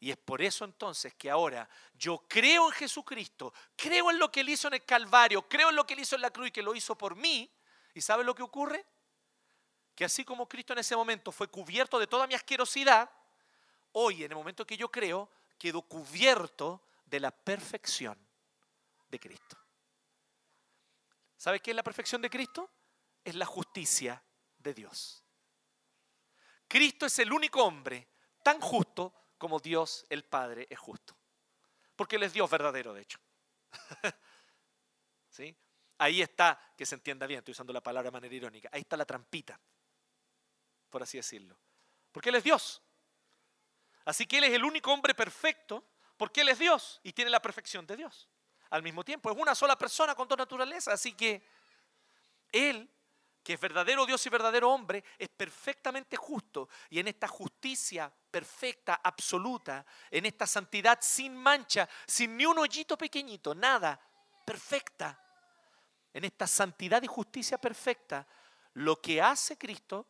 Y es por eso entonces que ahora yo creo en Jesucristo, creo en lo que Él hizo en el Calvario, creo en lo que Él hizo en la cruz y que lo hizo por mí. ¿Y sabe lo que ocurre? Que así como Cristo en ese momento fue cubierto de toda mi asquerosidad, hoy en el momento que yo creo, quedo cubierto de la perfección de Cristo. ¿Sabe qué es la perfección de Cristo? Es la justicia de Dios. Cristo es el único hombre tan justo como Dios el Padre es justo. Porque Él es Dios verdadero, de hecho. *laughs* ¿Sí? Ahí está, que se entienda bien, estoy usando la palabra de manera irónica, ahí está la trampita por así decirlo. Porque Él es Dios. Así que Él es el único hombre perfecto porque Él es Dios y tiene la perfección de Dios. Al mismo tiempo, es una sola persona con dos naturalezas. Así que Él, que es verdadero Dios y verdadero hombre, es perfectamente justo. Y en esta justicia perfecta, absoluta, en esta santidad sin mancha, sin ni un hoyito pequeñito, nada, perfecta. En esta santidad y justicia perfecta, lo que hace Cristo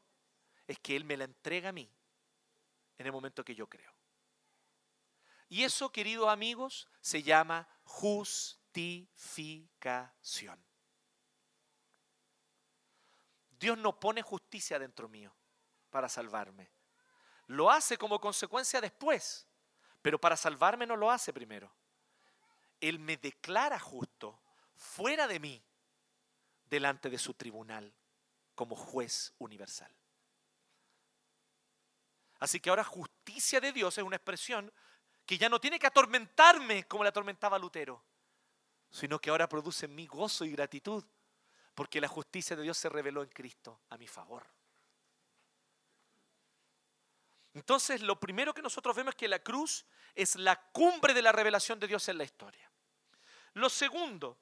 es que Él me la entrega a mí en el momento que yo creo. Y eso, queridos amigos, se llama justificación. Dios no pone justicia dentro mío para salvarme. Lo hace como consecuencia después, pero para salvarme no lo hace primero. Él me declara justo fuera de mí, delante de su tribunal, como juez universal. Así que ahora justicia de Dios es una expresión que ya no tiene que atormentarme como le atormentaba Lutero. sino que ahora produce mí gozo y gratitud, porque la justicia de Dios se reveló en Cristo a mi favor. Entonces, lo primero que nosotros vemos es que la cruz es la cumbre de la revelación de Dios en la historia. Lo segundo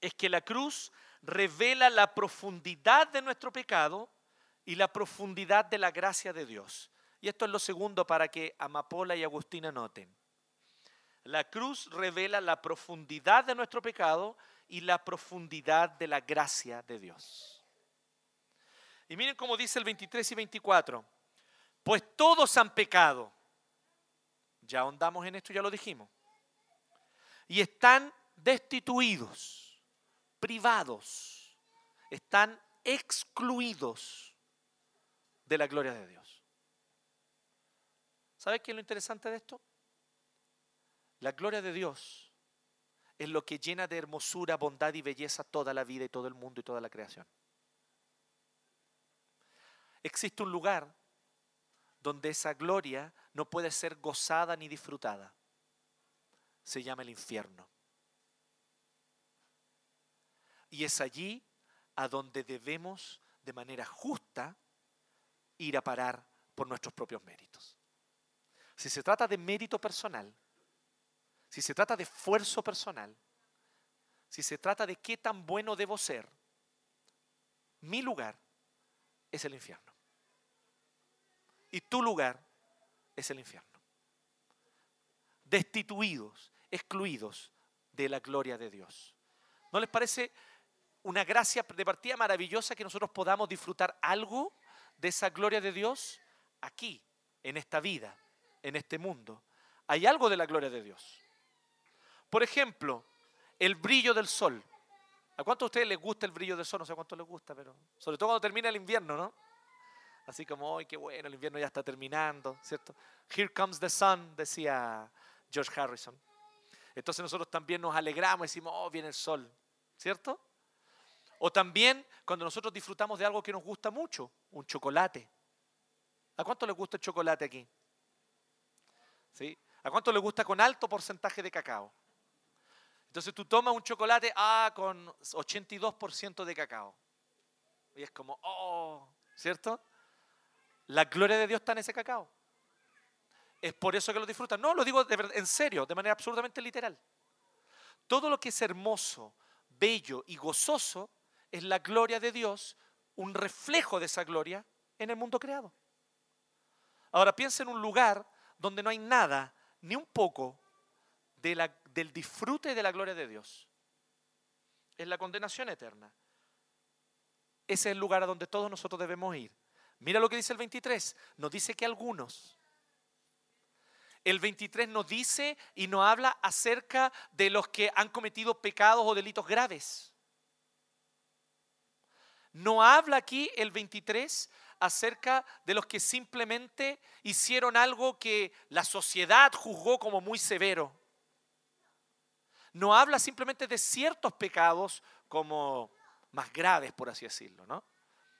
es que la cruz revela la profundidad de nuestro pecado y la profundidad de la gracia de Dios. Y esto es lo segundo para que Amapola y Agustina noten. La cruz revela la profundidad de nuestro pecado y la profundidad de la gracia de Dios. Y miren cómo dice el 23 y 24. Pues todos han pecado. Ya ahondamos en esto, ya lo dijimos. Y están destituidos, privados, están excluidos de la gloria de Dios. ¿Sabe qué es lo interesante de esto? La gloria de Dios es lo que llena de hermosura, bondad y belleza toda la vida y todo el mundo y toda la creación. Existe un lugar donde esa gloria no puede ser gozada ni disfrutada. Se llama el infierno. Y es allí a donde debemos de manera justa ir a parar por nuestros propios méritos. Si se trata de mérito personal, si se trata de esfuerzo personal, si se trata de qué tan bueno debo ser, mi lugar es el infierno y tu lugar es el infierno. Destituidos, excluidos de la gloria de Dios. ¿No les parece una gracia de partida maravillosa que nosotros podamos disfrutar algo de esa gloria de Dios aquí, en esta vida, en este mundo? Hay algo de la gloria de Dios. Por ejemplo, el brillo del sol. ¿A cuántos de ustedes les gusta el brillo del sol? No sé cuánto les gusta, pero sobre todo cuando termina el invierno, ¿no? Así como, ¡ay, qué bueno! El invierno ya está terminando, ¿cierto? Here comes the sun, decía George Harrison. Entonces nosotros también nos alegramos y decimos, oh, viene el sol, ¿cierto? O también cuando nosotros disfrutamos de algo que nos gusta mucho, un chocolate. ¿A cuánto le gusta el chocolate aquí? ¿Sí? ¿A cuánto le gusta con alto porcentaje de cacao? Entonces tú tomas un chocolate, ah, con 82% de cacao. Y es como, oh, ¿cierto? La gloria de Dios está en ese cacao. Es por eso que lo disfrutan. No, lo digo en serio, de manera absolutamente literal. Todo lo que es hermoso, bello y gozoso es la gloria de Dios, un reflejo de esa gloria en el mundo creado. Ahora piensa en un lugar donde no hay nada, ni un poco, del disfrute de la gloria de Dios. Es la condenación eterna. Ese es el lugar a donde todos nosotros debemos ir. Mira lo que dice el 23. Nos dice que algunos. El 23 nos dice y nos habla acerca de los que han cometido pecados o delitos graves. No habla aquí el 23 acerca de los que simplemente hicieron algo que la sociedad juzgó como muy severo. No habla simplemente de ciertos pecados como más graves, por así decirlo, ¿no?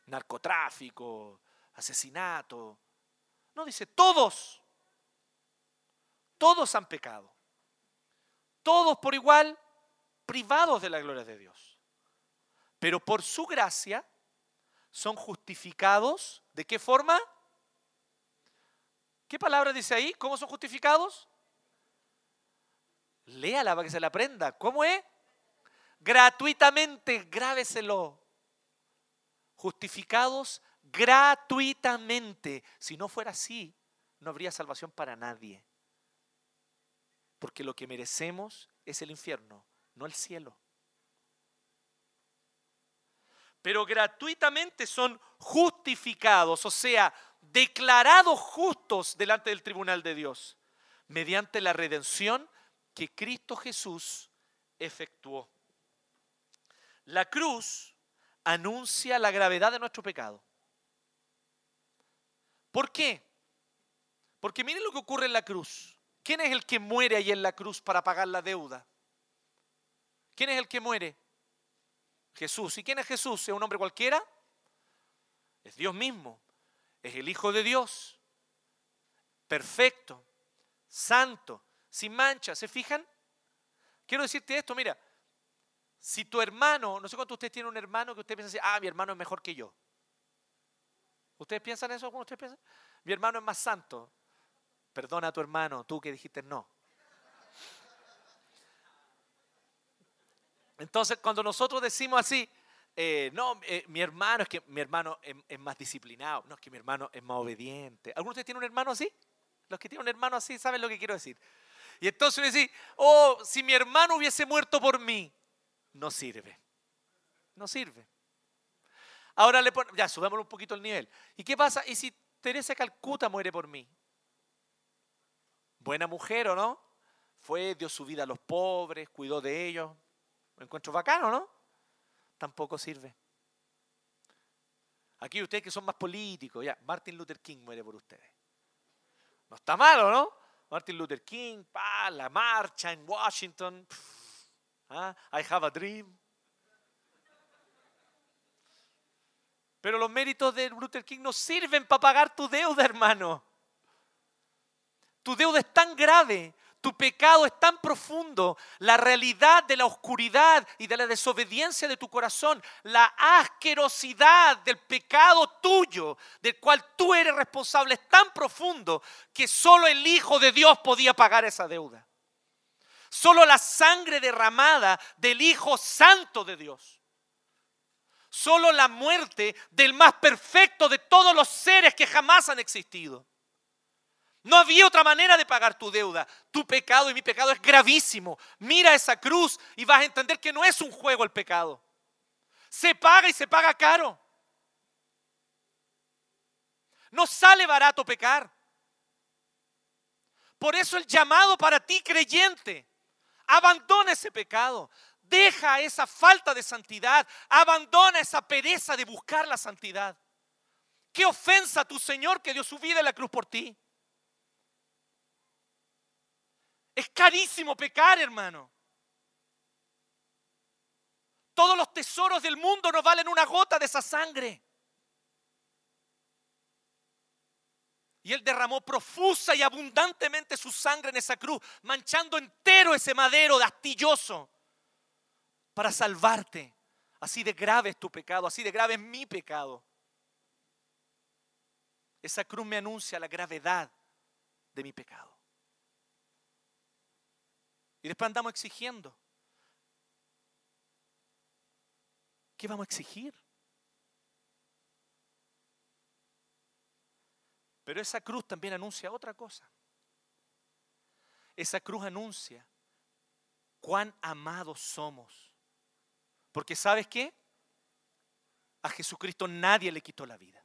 Narcotráfico, asesinato. No, dice todos. Todos han pecado. Todos por igual privados de la gloria de Dios. Pero por su gracia son justificados. ¿De qué forma? ¿Qué palabra dice ahí? ¿Cómo son justificados? Léala para que se la aprenda. ¿Cómo es? Gratuitamente, grábeselo. Justificados gratuitamente. Si no fuera así, no habría salvación para nadie. Porque lo que merecemos es el infierno, no el cielo. Pero gratuitamente son justificados, o sea, declarados justos delante del tribunal de Dios, mediante la redención que Cristo Jesús efectuó. La cruz anuncia la gravedad de nuestro pecado. ¿Por qué? Porque miren lo que ocurre en la cruz. ¿Quién es el que muere ahí en la cruz para pagar la deuda? ¿Quién es el que muere? Jesús. ¿Y quién es Jesús? ¿Es un hombre cualquiera? Es Dios mismo. Es el Hijo de Dios. Perfecto. Santo. Sin mancha. ¿Se fijan? quiero decirte esto, mira, si tu hermano, no sé cuánto ustedes tienen un hermano que usted piensa así, ah, mi hermano es mejor que yo. ¿Ustedes piensan eso? ¿Cómo ustedes piensan? Mi hermano es más santo. Perdona a tu hermano, tú que dijiste no. Entonces, cuando nosotros decimos así, eh, no, eh, mi hermano es que mi hermano es, más disciplinado, no es que mi hermano es más obediente. ¿Alguno de ustedes tiene un hermano así? Los que tienen un hermano así saben lo que quiero decir. Y entonces decís, oh, si mi hermano hubiese muerto por mí, no sirve. No sirve. Ahora le ponemos, ya, subámosle un poquito el nivel. ¿Y qué pasa? ¿Y si Teresa Calcuta muere por mí? Buena mujer, ¿o no? Fue, dio su vida a los pobres, cuidó de ellos. Me encuentro bacano, ¿no? Tampoco sirve. Aquí ustedes que son más políticos, ya, Martin Luther King muere por ustedes. No está malo, ¿no? Martin Luther King, pa, la marcha en Washington. ¿ah? I have a dream. Pero los méritos de Luther King no sirven para pagar tu deuda, hermano. Tu deuda es tan grave, tu pecado es tan profundo, la realidad de la oscuridad y de la desobediencia de tu corazón, la asquerosidad del pecado tuyo, del cual tú eres responsable, es tan profundo que solo el Hijo de Dios podía pagar esa deuda. Solo la sangre derramada del Hijo Santo de Dios solo la muerte del más perfecto de todos los seres que jamás han existido. No había otra manera de pagar tu deuda. Tu pecado y mi pecado es gravísimo. Mira esa cruz y vas a entender que no es un juego el pecado. Se paga y se paga caro. No sale barato pecar. Por eso el llamado para ti creyente, abandona ese pecado, Deja esa falta de santidad. Abandona esa pereza de buscar la santidad. Qué ofensa a tu Señor que dio su vida en la cruz por ti. Es carísimo pecar, hermano. Todos los tesoros del mundo no valen una gota de esa sangre. Y Él derramó profusa y abundantemente su sangre en esa cruz, manchando entero ese madero de astilloso para salvarte. Así de grave es tu pecado, así de grave es mi pecado. Esa cruz me anuncia la gravedad de mi pecado. Y después andamos exigiendo. ¿Qué vamos a exigir? Pero esa cruz también anuncia otra cosa. Esa cruz anuncia cuán amados somos porque sabes qué? A Jesucristo nadie le quitó la vida.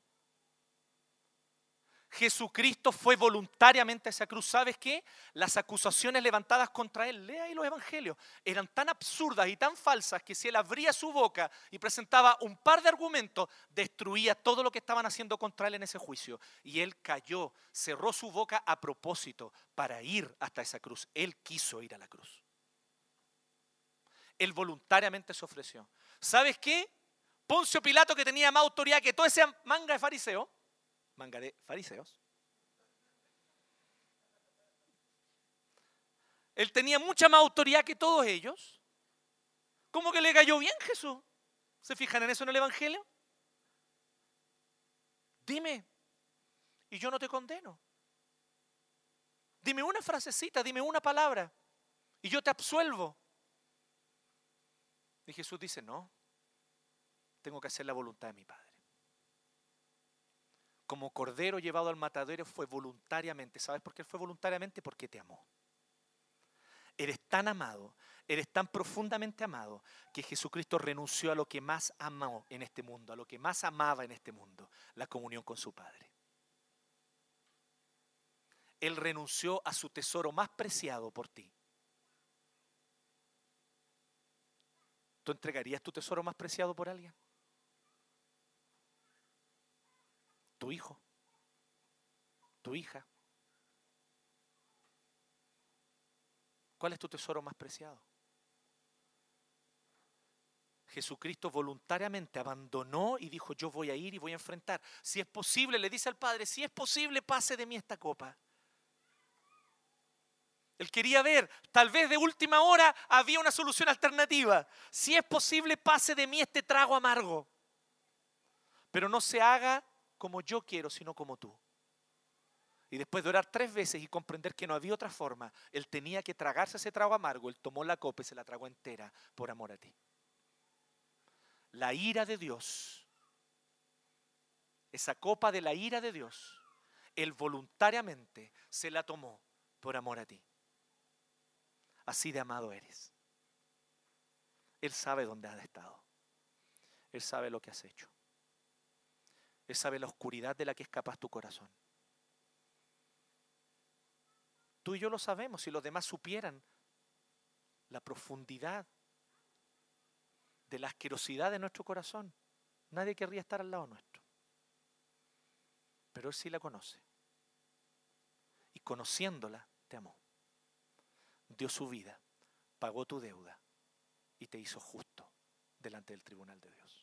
Jesucristo fue voluntariamente a esa cruz. ¿Sabes qué? Las acusaciones levantadas contra él, lea ahí los evangelios, eran tan absurdas y tan falsas que si él abría su boca y presentaba un par de argumentos, destruía todo lo que estaban haciendo contra él en ese juicio. Y él cayó, cerró su boca a propósito para ir hasta esa cruz. Él quiso ir a la cruz. Él voluntariamente se ofreció. ¿Sabes qué? Poncio Pilato, que tenía más autoridad que todo ese manga de fariseos, manga de fariseos, él tenía mucha más autoridad que todos ellos. ¿Cómo que le cayó bien Jesús? ¿Se fijan en eso en el Evangelio? Dime, y yo no te condeno. Dime una frasecita, dime una palabra, y yo te absuelvo. Y Jesús dice, no, tengo que hacer la voluntad de mi Padre. Como cordero llevado al matadero fue voluntariamente. ¿Sabes por qué fue voluntariamente? Porque te amó. Eres tan amado, eres tan profundamente amado que Jesucristo renunció a lo que más amó en este mundo, a lo que más amaba en este mundo, la comunión con su Padre. Él renunció a su tesoro más preciado por ti, ¿Tú entregarías tu tesoro más preciado por alguien? Tu hijo, tu hija. ¿Cuál es tu tesoro más preciado? Jesucristo voluntariamente abandonó y dijo, yo voy a ir y voy a enfrentar. Si es posible, le dice al Padre, si es posible, pase de mí esta copa. Él quería ver, tal vez de última hora había una solución alternativa. Si es posible, pase de mí este trago amargo. Pero no se haga como yo quiero, sino como tú. Y después de orar tres veces y comprender que no había otra forma, él tenía que tragarse ese trago amargo. Él tomó la copa y se la tragó entera por amor a ti. La ira de Dios, esa copa de la ira de Dios, él voluntariamente se la tomó por amor a ti. Así de amado eres. Él sabe dónde has estado. Él sabe lo que has hecho. Él sabe la oscuridad de la que es capaz tu corazón. Tú y yo lo sabemos, si los demás supieran la profundidad de la asquerosidad de nuestro corazón, nadie querría estar al lado nuestro. Pero Él sí la conoce. Y conociéndola, te amó. Dio su vida, pagó tu deuda y te hizo justo delante del tribunal de Dios.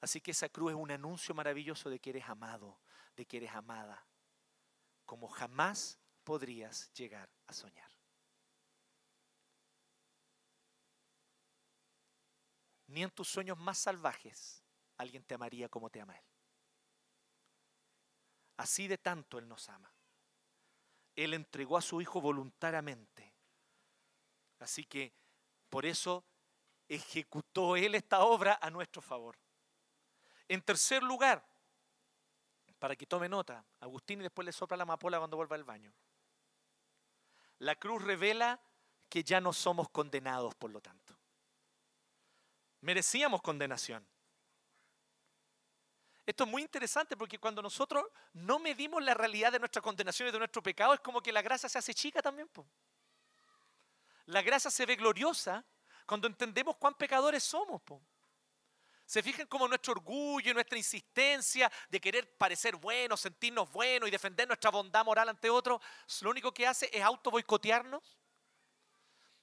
Así que esa cruz es un anuncio maravilloso de que eres amado, de que eres amada, como jamás podrías llegar a soñar. Ni en tus sueños más salvajes alguien te amaría como te ama Él. Así de tanto Él nos ama. Él entregó a su Hijo voluntariamente. Así que por eso ejecutó Él esta obra a nuestro favor. En tercer lugar, para que tome nota, Agustín y después le sopla la amapola cuando vuelva al baño. La cruz revela que ya no somos condenados, por lo tanto. Merecíamos condenación. Esto es muy interesante porque cuando nosotros no medimos la realidad de nuestra condenación y de nuestro pecado, es como que la gracia se hace chica también. La gracia se ve gloriosa cuando entendemos cuán pecadores somos. Se fijan como nuestro orgullo y nuestra insistencia de querer parecer buenos, sentirnos buenos y defender nuestra bondad moral ante otros, lo único que hace es auto boicotearnos.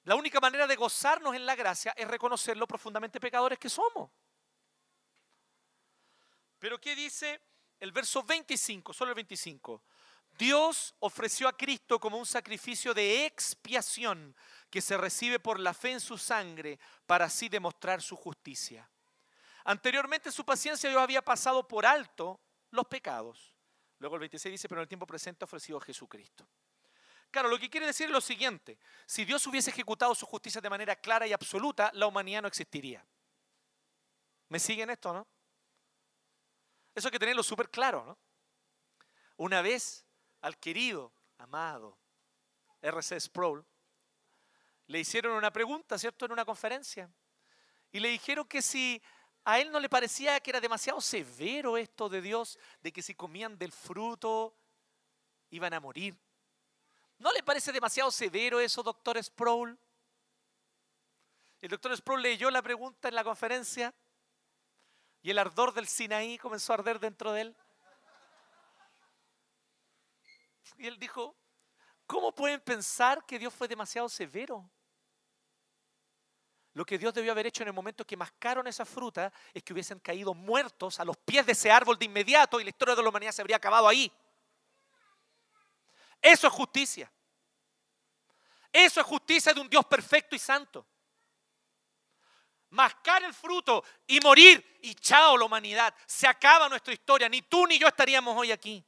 La única manera de gozarnos en la gracia es reconocer lo profundamente pecadores que somos. Pero ¿qué dice el verso 25? Solo el 25. Dios ofreció a Cristo como un sacrificio de expiación que se recibe por la fe en su sangre para así demostrar su justicia. Anteriormente en su paciencia Dios había pasado por alto los pecados. Luego el 26 dice, pero en el tiempo presente ha ofrecido a Jesucristo. Claro, lo que quiere decir es lo siguiente. Si Dios hubiese ejecutado su justicia de manera clara y absoluta, la humanidad no existiría. ¿Me siguen esto, no? Eso hay que tenerlo súper claro, ¿no? Una vez al querido, amado R.C. Sproul, le hicieron una pregunta, ¿cierto?, en una conferencia. Y le dijeron que si a él no le parecía que era demasiado severo esto de Dios, de que si comían del fruto iban a morir. ¿No le parece demasiado severo eso, doctor Sproul? El doctor Sproul leyó la pregunta en la conferencia y el ardor del Sinaí comenzó a arder dentro de él. Y él dijo, ¿cómo pueden pensar que Dios fue demasiado severo? Lo que Dios debió haber hecho en el momento que mascaron esa fruta es que hubiesen caído muertos a los pies de ese árbol de inmediato y la historia de la humanidad se habría acabado ahí. Eso es justicia. Eso es justicia de un Dios perfecto y santo. Mascar el fruto y morir y chao la humanidad. Se acaba nuestra historia. Ni tú ni yo estaríamos hoy aquí.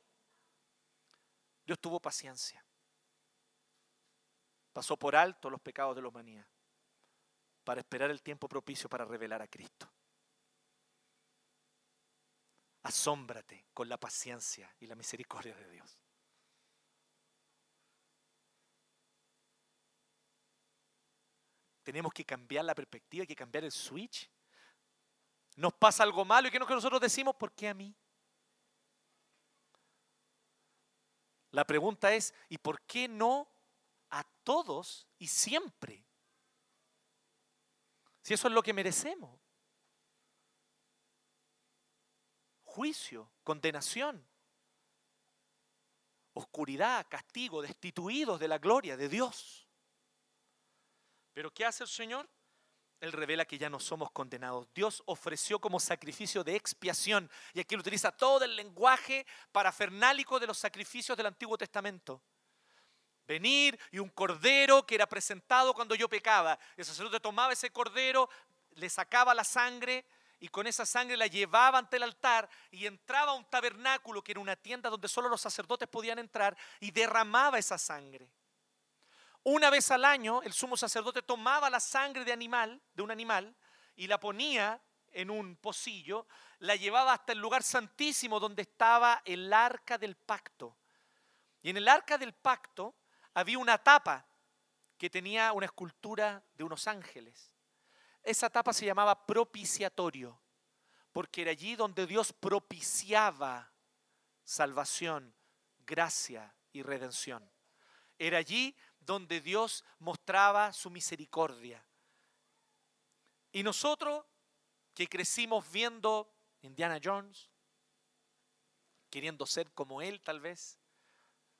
Dios tuvo paciencia. Pasó por alto los pecados de la humanidad para esperar el tiempo propicio para revelar a Cristo. Asómbrate con la paciencia y la misericordia de Dios. Tenemos que cambiar la perspectiva, hay que cambiar el switch. Nos pasa algo malo y que nosotros decimos, ¿por qué a mí? La pregunta es, ¿y por qué no a todos y siempre? Si eso es lo que merecemos. Juicio, condenación, oscuridad, castigo, destituidos de la gloria de Dios. Pero ¿qué hace el Señor? Él revela que ya no somos condenados. Dios ofreció como sacrificio de expiación, y aquí él utiliza todo el lenguaje parafernálico de los sacrificios del Antiguo Testamento. Venir y un cordero que era presentado cuando yo pecaba. El sacerdote tomaba ese cordero, le sacaba la sangre y con esa sangre la llevaba ante el altar y entraba a un tabernáculo que era una tienda donde solo los sacerdotes podían entrar y derramaba esa sangre. Una vez al año el sumo sacerdote tomaba la sangre de animal, de un animal, y la ponía en un pocillo, la llevaba hasta el lugar santísimo donde estaba el arca del pacto. Y en el arca del pacto había una tapa que tenía una escultura de unos ángeles. Esa tapa se llamaba propiciatorio, porque era allí donde Dios propiciaba salvación, gracia y redención. Era allí donde Dios mostraba su misericordia. Y nosotros que crecimos viendo Indiana Jones, queriendo ser como él tal vez,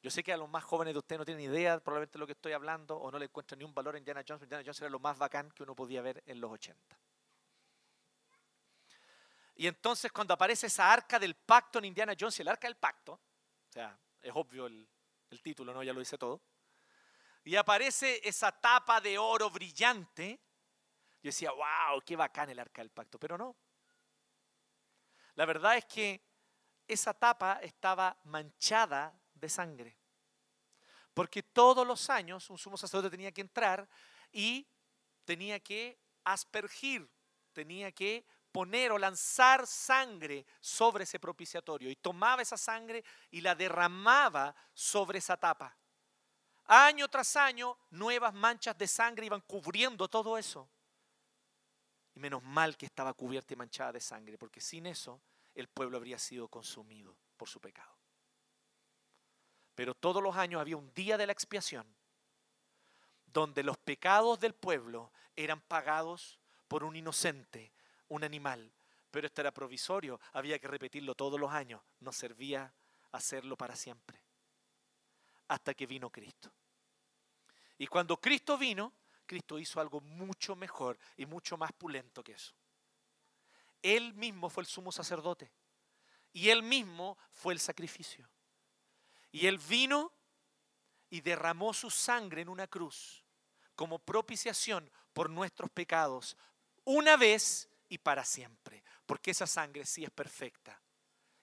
yo sé que a los más jóvenes de ustedes no tienen idea probablemente de lo que estoy hablando o no le encuentran ni un valor en Indiana Jones. Indiana Jones era lo más bacán que uno podía ver en los 80. Y entonces cuando aparece esa arca del pacto en Indiana Jones, el arca del pacto, o sea, es obvio el, el título, ¿no? Ya lo dice todo. Y aparece esa tapa de oro brillante. Yo decía, wow, qué bacán el arca del pacto. Pero no. La verdad es que esa tapa estaba manchada de sangre. Porque todos los años un sumo sacerdote tenía que entrar y tenía que aspergir, tenía que poner o lanzar sangre sobre ese propiciatorio y tomaba esa sangre y la derramaba sobre esa tapa. Año tras año, nuevas manchas de sangre iban cubriendo todo eso. Y menos mal que estaba cubierta y manchada de sangre, porque sin eso el pueblo habría sido consumido por su pecado. Pero todos los años había un día de la expiación donde los pecados del pueblo eran pagados por un inocente, un animal. Pero esto era provisorio, había que repetirlo todos los años, no servía hacerlo para siempre. Hasta que vino Cristo. Y cuando Cristo vino, Cristo hizo algo mucho mejor y mucho más pulento que eso. Él mismo fue el sumo sacerdote y él mismo fue el sacrificio. Y él vino y derramó su sangre en una cruz como propiciación por nuestros pecados, una vez y para siempre, porque esa sangre sí es perfecta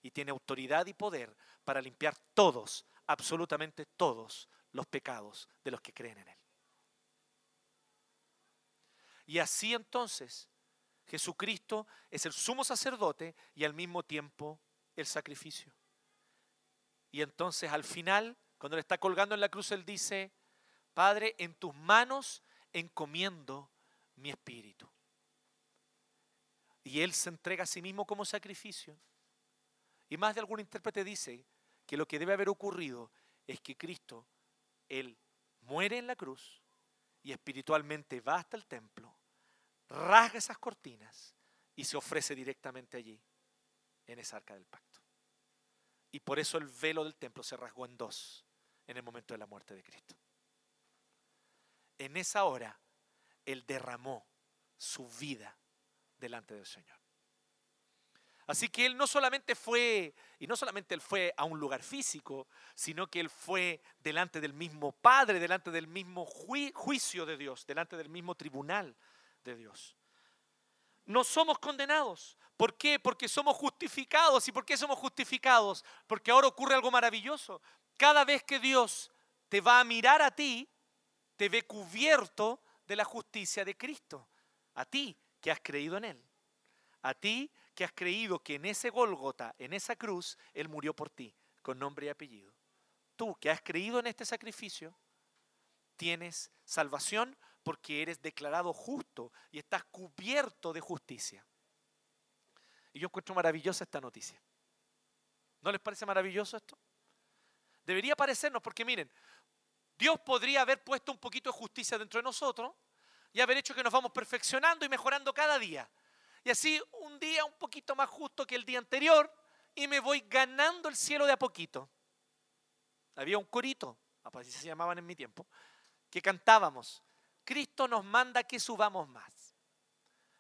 y tiene autoridad y poder para limpiar todos, absolutamente todos los pecados de los que creen en Él. Y así entonces Jesucristo es el sumo sacerdote y al mismo tiempo el sacrificio. Y entonces al final, cuando le está colgando en la cruz, él dice, Padre, en tus manos encomiendo mi espíritu. Y él se entrega a sí mismo como sacrificio. Y más de algún intérprete dice que lo que debe haber ocurrido es que Cristo, él muere en la cruz y espiritualmente va hasta el templo, rasga esas cortinas y se ofrece directamente allí, en esa arca del pacto. Y por eso el velo del templo se rasgó en dos en el momento de la muerte de Cristo. En esa hora, Él derramó su vida delante del Señor. Así que Él no solamente fue, y no solamente Él fue a un lugar físico, sino que Él fue delante del mismo Padre, delante del mismo juicio de Dios, delante del mismo tribunal de Dios. No somos condenados, ¿Por qué? Porque somos justificados. ¿Y por qué somos justificados? Porque ahora ocurre algo maravilloso. Cada vez que Dios te va a mirar a ti, te ve cubierto de la justicia de Cristo. A ti que has creído en Él. A ti que has creído que en ese Gólgota, en esa cruz, Él murió por ti, con nombre y apellido. Tú que has creído en este sacrificio, tienes salvación porque eres declarado justo y estás cubierto de justicia. Y yo encuentro maravillosa esta noticia. ¿No les parece maravilloso esto? Debería parecernos porque miren, Dios podría haber puesto un poquito de justicia dentro de nosotros y haber hecho que nos vamos perfeccionando y mejorando cada día. Y así un día un poquito más justo que el día anterior y me voy ganando el cielo de a poquito. Había un corito, así se llamaban en mi tiempo, que cantábamos, Cristo nos manda que subamos más.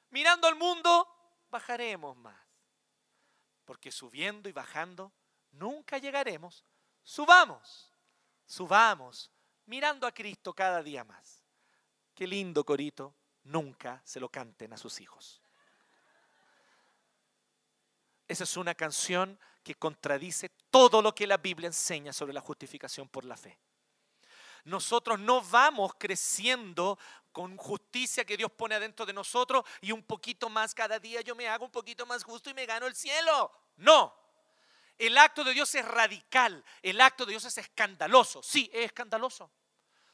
Mirando al mundo, bajaremos más porque subiendo y bajando nunca llegaremos. Subamos, subamos, mirando a Cristo cada día más. Qué lindo corito, nunca se lo canten a sus hijos. Esa es una canción que contradice todo lo que la Biblia enseña sobre la justificación por la fe. Nosotros no vamos creciendo con justicia que Dios pone adentro de nosotros y un poquito más cada día yo me hago un poquito más justo y me gano el cielo. No. El acto de Dios es radical, el acto de Dios es escandaloso. Sí, es escandaloso.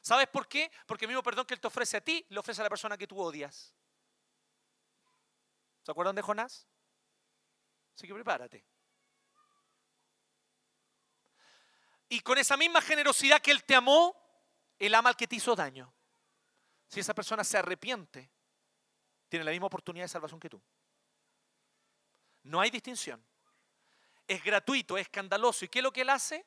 ¿Sabes por qué? Porque el mismo perdón que Él te ofrece a ti, le ofrece a la persona que tú odias. ¿Se acuerdan de Jonás? Así que prepárate. Y con esa misma generosidad que Él te amó, Él ama al que te hizo daño. Si esa persona se arrepiente, tiene la misma oportunidad de salvación que tú. No hay distinción. Es gratuito, es escandaloso. ¿Y qué es lo que Él hace?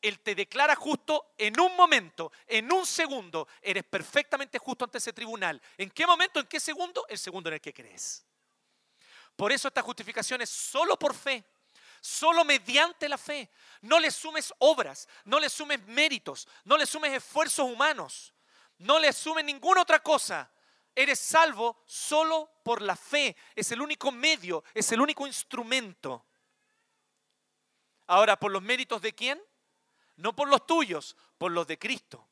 Él te declara justo en un momento, en un segundo. Eres perfectamente justo ante ese tribunal. ¿En qué momento? ¿En qué segundo? El segundo en el que crees. Por eso esta justificación es solo por fe, solo mediante la fe. No le sumes obras, no le sumes méritos, no le sumes esfuerzos humanos, no le sumes ninguna otra cosa. Eres salvo solo por la fe. Es el único medio, es el único instrumento. Ahora, ¿por los méritos de quién? No por los tuyos, por los de Cristo.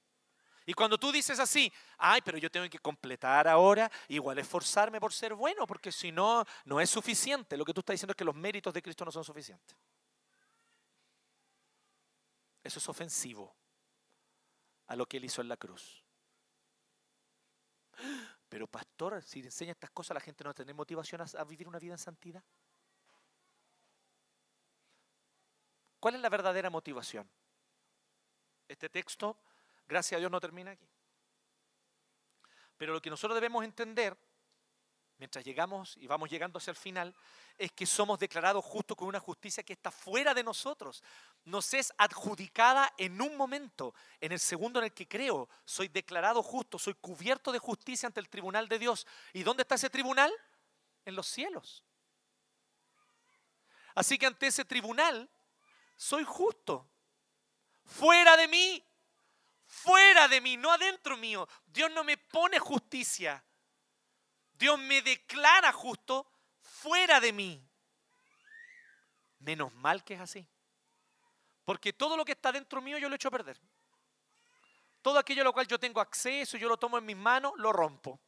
Y cuando tú dices así, ay, pero yo tengo que completar ahora, igual esforzarme por ser bueno, porque si no, no es suficiente. Lo que tú estás diciendo es que los méritos de Cristo no son suficientes. Eso es ofensivo a lo que Él hizo en la cruz. Pero pastor, si enseña estas cosas, la gente no va a tener motivación a, a vivir una vida en santidad. ¿Cuál es la verdadera motivación? Este texto, gracias a Dios, no termina aquí. Pero lo que nosotros debemos entender, mientras llegamos y vamos llegando hacia el final, es que somos declarados justos con una justicia que está fuera de nosotros. Nos es adjudicada en un momento, en el segundo en el que creo. Soy declarado justo, soy cubierto de justicia ante el tribunal de Dios. ¿Y dónde está ese tribunal? En los cielos. Así que ante ese tribunal soy justo. Fuera de mí, fuera de mí, no adentro mío. Dios no me pone justicia. Dios me declara justo fuera de mí. Menos mal que es así. Porque todo lo que está dentro mío yo lo echo a perder. Todo aquello a lo cual yo tengo acceso, yo lo tomo en mis manos, lo rompo.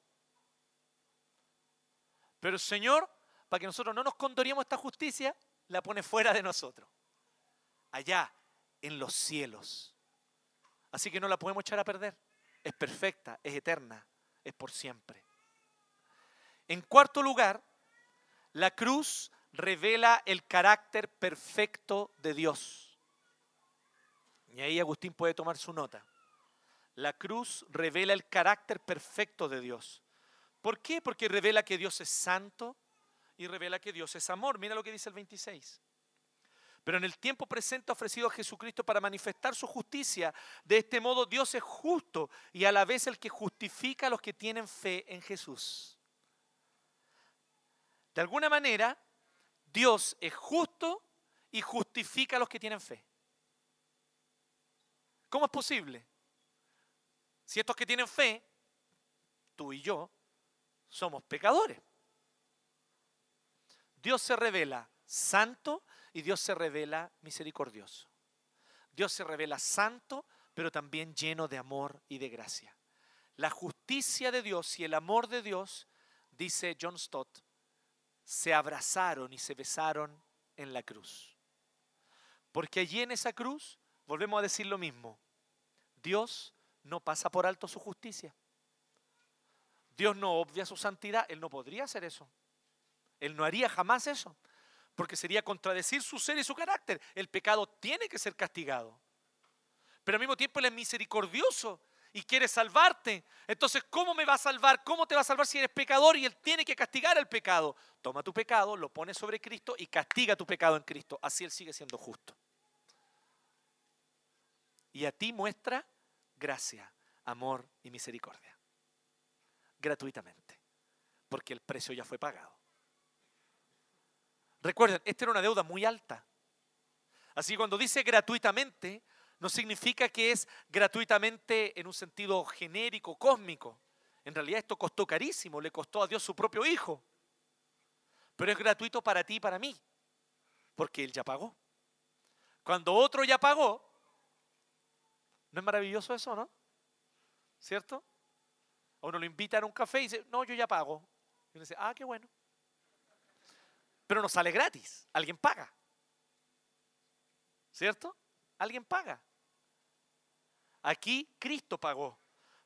Pero el Señor, para que nosotros no nos condoríamos esta justicia, la pone fuera de nosotros. Allá, en los cielos. Así que no la podemos echar a perder. Es perfecta, es eterna, es por siempre. En cuarto lugar, la cruz revela el carácter perfecto de Dios. Y ahí Agustín puede tomar su nota. La cruz revela el carácter perfecto de Dios. ¿Por qué? Porque revela que Dios es santo y revela que Dios es amor. Mira lo que dice el 26. Pero en el tiempo presente ha ofrecido a Jesucristo para manifestar su justicia. De este modo Dios es justo y a la vez el que justifica a los que tienen fe en Jesús. De alguna manera, Dios es justo y justifica a los que tienen fe. ¿Cómo es posible? Si estos que tienen fe, tú y yo, somos pecadores. Dios se revela santo y Dios se revela misericordioso. Dios se revela santo, pero también lleno de amor y de gracia. La justicia de Dios y el amor de Dios, dice John Stott, se abrazaron y se besaron en la cruz. Porque allí en esa cruz, volvemos a decir lo mismo, Dios no pasa por alto su justicia. Dios no obvia su santidad, Él no podría hacer eso. Él no haría jamás eso porque sería contradecir su ser y su carácter. El pecado tiene que ser castigado. Pero al mismo tiempo Él es misericordioso y quiere salvarte. Entonces, ¿cómo me va a salvar? ¿Cómo te va a salvar si eres pecador y Él tiene que castigar el pecado? Toma tu pecado, lo pone sobre Cristo y castiga tu pecado en Cristo. Así Él sigue siendo justo. Y a ti muestra gracia, amor y misericordia. Gratuitamente. Porque el precio ya fue pagado. Recuerden, esta era una deuda muy alta. Así que cuando dice gratuitamente, no significa que es gratuitamente en un sentido genérico, cósmico. En realidad esto costó carísimo, le costó a Dios su propio Hijo. Pero es gratuito para ti y para mí, porque Él ya pagó. Cuando otro ya pagó, ¿no es maravilloso eso, no? ¿Cierto? A uno lo invitan a un café y dice, no, yo ya pago. Y uno dice, ah, qué bueno. Pero no sale gratis, alguien paga. ¿Cierto? Alguien paga. Aquí Cristo pagó.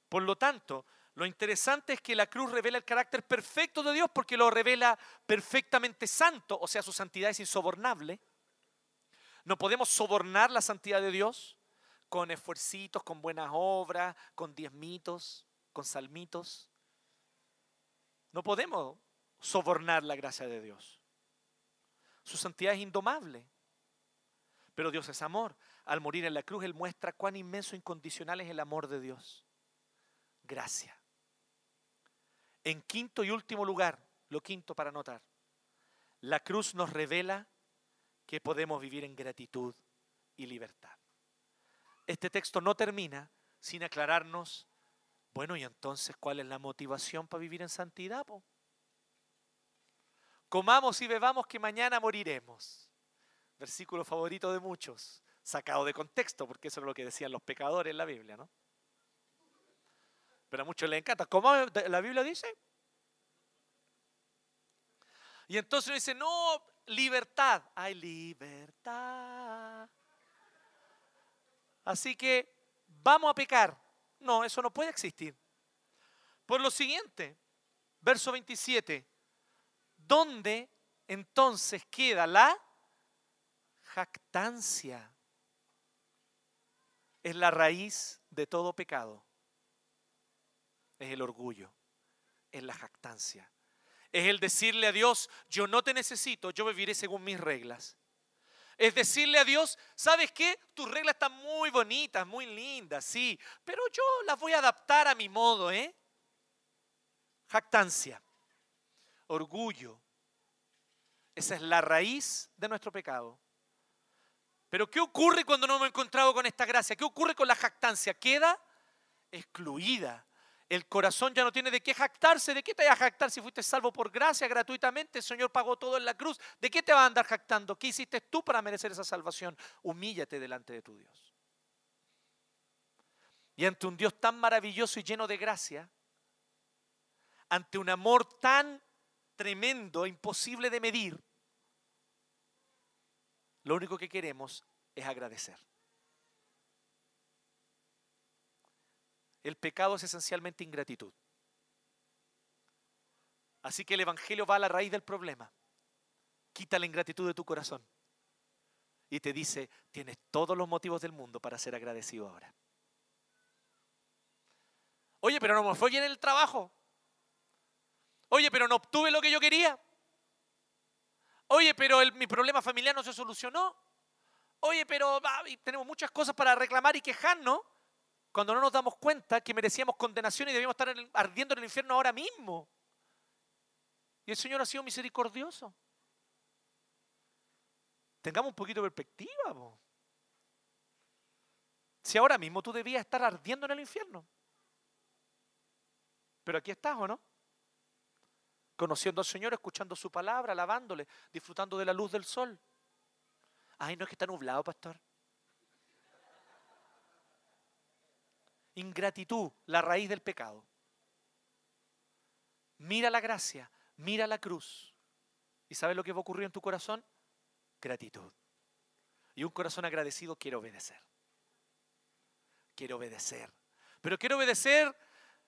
Por lo tanto, lo interesante es que la cruz revela el carácter perfecto de Dios porque lo revela perfectamente santo, o sea, su santidad es insobornable. No podemos sobornar la santidad de Dios con esfuercitos, con buenas obras, con diezmitos, con salmitos. No podemos sobornar la gracia de Dios. Su santidad es indomable. Pero Dios es amor. Al morir en la cruz, Él muestra cuán inmenso e incondicional es el amor de Dios. Gracia. En quinto y último lugar, lo quinto para notar, la cruz nos revela que podemos vivir en gratitud y libertad. Este texto no termina sin aclararnos, bueno, y entonces, ¿cuál es la motivación para vivir en santidad? Comamos y bebamos que mañana moriremos. Versículo favorito de muchos, sacado de contexto, porque eso es lo que decían los pecadores en la Biblia, ¿no? Pero a muchos les encanta. ¿Cómo la Biblia dice? Y entonces dice, no, libertad. Hay libertad. Así que vamos a pecar. No, eso no puede existir. Por lo siguiente, verso 27, ¿dónde entonces queda la jactancia? Es la raíz de todo pecado es el orgullo, es la jactancia. Es el decirle a Dios, yo no te necesito, yo viviré según mis reglas. Es decirle a Dios, ¿sabes qué? Tus reglas están muy bonitas, muy lindas, sí, pero yo las voy a adaptar a mi modo, ¿eh? Jactancia, orgullo. Esa es la raíz de nuestro pecado. Pero ¿qué ocurre cuando no hemos encontrado con esta gracia? ¿Qué ocurre con la jactancia? Queda excluida, el corazón ya no tiene de qué jactarse. ¿De qué te vas a jactar si fuiste salvo por gracia gratuitamente? El Señor pagó todo en la cruz. ¿De qué te vas a andar jactando? ¿Qué hiciste tú para merecer esa salvación? Humíllate delante de tu Dios. Y ante un Dios tan maravilloso y lleno de gracia, ante un amor tan tremendo, imposible de medir, lo único que queremos es agradecer. El pecado es esencialmente ingratitud. Así que el Evangelio va a la raíz del problema. Quita la ingratitud de tu corazón. Y te dice, tienes todos los motivos del mundo para ser agradecido ahora. Oye, pero no me fue bien en el trabajo. Oye, pero no obtuve lo que yo quería. Oye, pero mi problema familiar no se solucionó. Oye, pero tenemos muchas cosas para reclamar y quejarnos cuando no nos damos cuenta que merecíamos condenación y debíamos estar ardiendo en el infierno ahora mismo. Y el Señor ha sido misericordioso. Tengamos un poquito de perspectiva. Si ahora mismo tú debías estar ardiendo en el infierno. Pero aquí estás, ¿o no? Conociendo al Señor, escuchando su palabra, alabándole, disfrutando de la luz del sol. Ay, no es que está nublado, pastor. Ingratitud, la raíz del pecado. Mira la gracia, mira la cruz. ¿Y sabes lo que va a ocurrir en tu corazón? Gratitud. Y un corazón agradecido quiere obedecer. Quiere obedecer. Pero quiero obedecer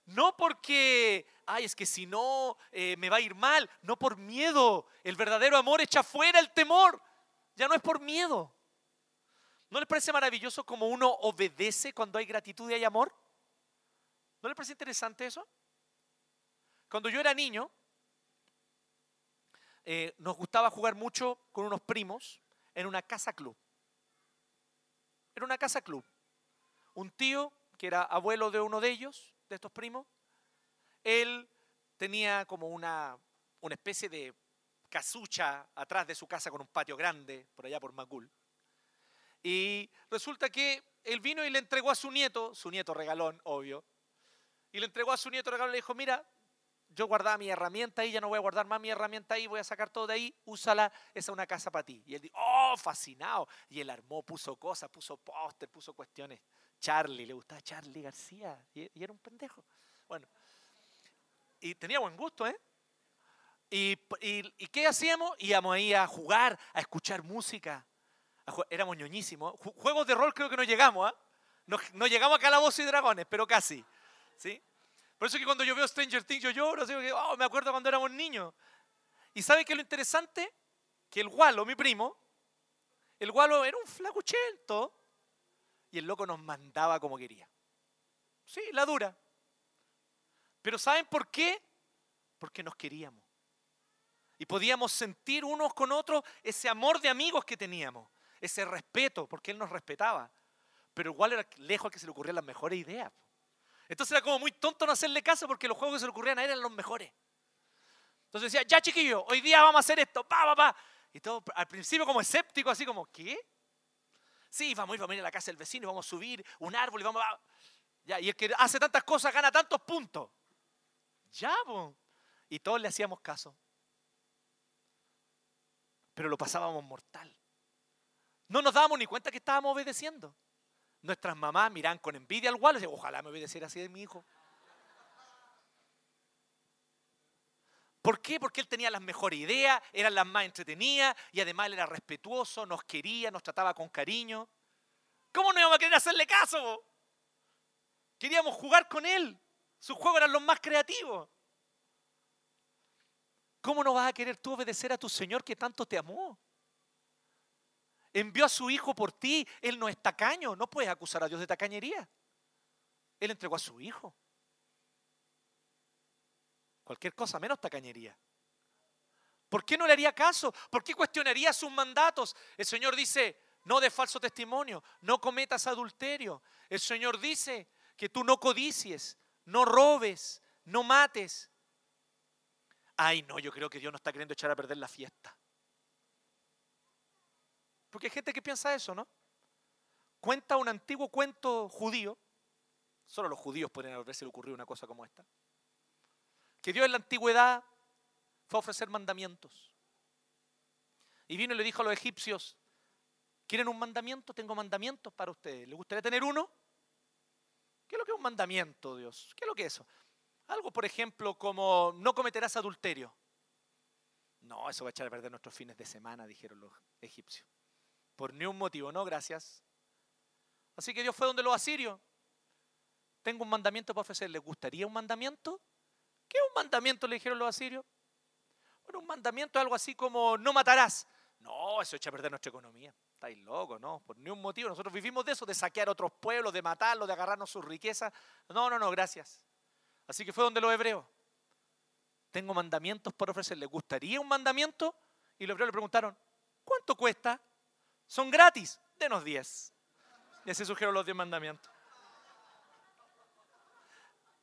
no porque, ay, es que si no eh, me va a ir mal, no por miedo. El verdadero amor echa fuera el temor. Ya no es por miedo. ¿No les parece maravilloso como uno obedece cuando hay gratitud y hay amor? ¿No les parece interesante eso? Cuando yo era niño, eh, nos gustaba jugar mucho con unos primos en una casa club. Era una casa club. Un tío, que era abuelo de uno de ellos, de estos primos, él tenía como una, una especie de casucha atrás de su casa con un patio grande, por allá por Macul. Y resulta que él vino y le entregó a su nieto, su nieto regalón, obvio, y le entregó a su nieto regalón y le dijo, mira, yo guardaba mi herramienta ahí, ya no voy a guardar más mi herramienta ahí, voy a sacar todo de ahí, úsala, esa es una casa para ti. Y él dijo, oh, fascinado. Y él armó, puso cosas, puso póster, puso cuestiones. Charlie, le gustaba Charlie García, y, era un pendejo. Bueno, y tenía buen gusto, ¿eh? ¿Y, y, qué hacíamos? Íbamos ahí a jugar, a escuchar música. éramos ñoñísimos. Juegos de rol creo que no llegamos, ¿ah? No, no, llegamos a Calabozos y Dragones, pero casi. ¿sí? Por eso es que cuando yo veo Stranger Things yo lloro, que, oh, me acuerdo cuando éramos niños. ¿Y sabe qué es lo interesante? Que el gualo, mi primo, el gualo era un flacuchento y el loco nos mandaba como quería. Sí, la dura. Pero ¿saben por qué? Porque nos queríamos. Y podíamos sentir unos con otros ese amor de amigos que teníamos, ese respeto, porque él nos respetaba. Pero igual era lejos al que se le ocurrían las mejores ideas. Entonces era como muy tonto no hacerle caso porque los juegos que se le ocurrían a eran los mejores. Entonces decía, ya chiquillo, hoy día vamos a hacer esto, pa, pa, pa. Y todo al principio como escéptico, así como, ¿qué? Sí, vamos a ir, vamos a ir a la casa del vecino, vamos a subir un árbol y vamos a... Ya, y el que hace tantas cosas gana tantos puntos. Ya, bo. Y todos le hacíamos caso. Pero lo pasábamos mortal. No nos dábamos ni cuenta que estábamos obedeciendo. Nuestras mamás miran con envidia al gualo y dicen, ojalá me obedeciera así de mi hijo. ¿Por qué? Porque él tenía las mejores ideas, eran las más entretenidas y además él era respetuoso, nos quería, nos trataba con cariño. ¿Cómo no íbamos a querer hacerle caso? Queríamos jugar con él. Sus juegos eran los más creativos. ¿Cómo no vas a querer tú obedecer a tu Señor que tanto te amó? envió a su hijo por ti. Él no es tacaño, no puedes acusar a Dios de tacañería. Él entregó a su hijo. Cualquier cosa menos tacañería. ¿Por qué no le haría caso? ¿Por qué cuestionaría sus mandatos? El Señor dice, no de falso testimonio, no cometas adulterio. El Señor dice que tú no codicies, no robes, no mates. Ay, no, yo creo que Dios no está queriendo echar a perder la fiesta. Porque hay gente que piensa eso, ¿no? Cuenta un antiguo cuento judío, solo los judíos pueden haberse ocurrido una cosa como esta, que Dios en la antigüedad fue a ofrecer mandamientos. Y vino y le dijo a los egipcios, ¿quieren un mandamiento? Tengo mandamientos para ustedes. ¿Les gustaría tener uno? ¿Qué es lo que es un mandamiento, Dios? ¿Qué es lo que es eso? Algo, por ejemplo, como no cometerás adulterio. No, eso va a echar a perder nuestros fines de semana, dijeron los egipcios. Por ni un motivo, no, gracias. Así que Dios fue donde los asirios. Tengo un mandamiento para ofrecer. ¿Les gustaría un mandamiento? ¿Qué es un mandamiento? Le dijeron los asirios. Bueno, un mandamiento es algo así como no matarás. No, eso echa a perder nuestra economía. Estáis locos, ¿no? Por ni un motivo. Nosotros vivimos de eso, de saquear otros pueblos, de matarlos, de agarrarnos sus riquezas. No, no, no, gracias. Así que fue donde los hebreos. Tengo mandamientos para ofrecer. ¿Les gustaría un mandamiento? Y los hebreos le preguntaron, ¿cuánto cuesta? Son gratis, denos 10. Y así surgieron los 10 mandamientos.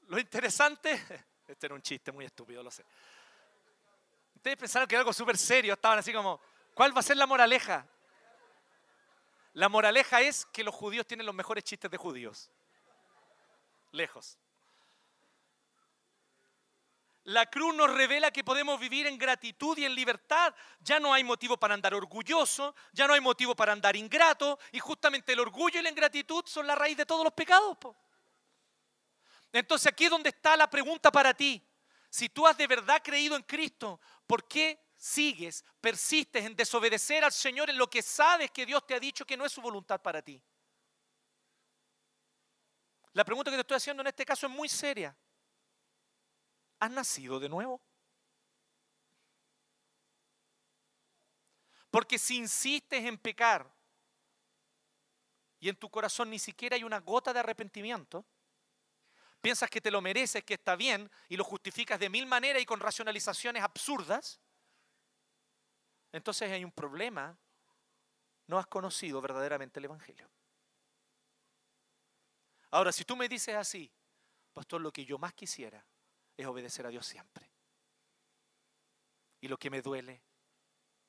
Lo interesante, este era un chiste muy estúpido, lo sé. Ustedes pensaron que era algo súper serio, estaban así como, ¿cuál va a ser la moraleja? La moraleja es que los judíos tienen los mejores chistes de judíos. Lejos. La cruz nos revela que podemos vivir en gratitud y en libertad. Ya no hay motivo para andar orgulloso, ya no hay motivo para andar ingrato, y justamente el orgullo y la ingratitud son la raíz de todos los pecados. Entonces aquí es donde está la pregunta para ti. Si tú has de verdad creído en Cristo, ¿por qué sigues, persistes en desobedecer al Señor en lo que sabes que Dios te ha dicho que no es su voluntad para ti? La pregunta que te estoy haciendo en este caso es muy seria. ¿Has nacido de nuevo? Porque si insistes en pecar y en tu corazón ni siquiera hay una gota de arrepentimiento, piensas que te lo mereces, que está bien y lo justificas de mil maneras y con racionalizaciones absurdas, entonces hay un problema. No has conocido verdaderamente el Evangelio. Ahora, si tú me dices así, pastor, lo que yo más quisiera es obedecer a Dios siempre. Y lo que me duele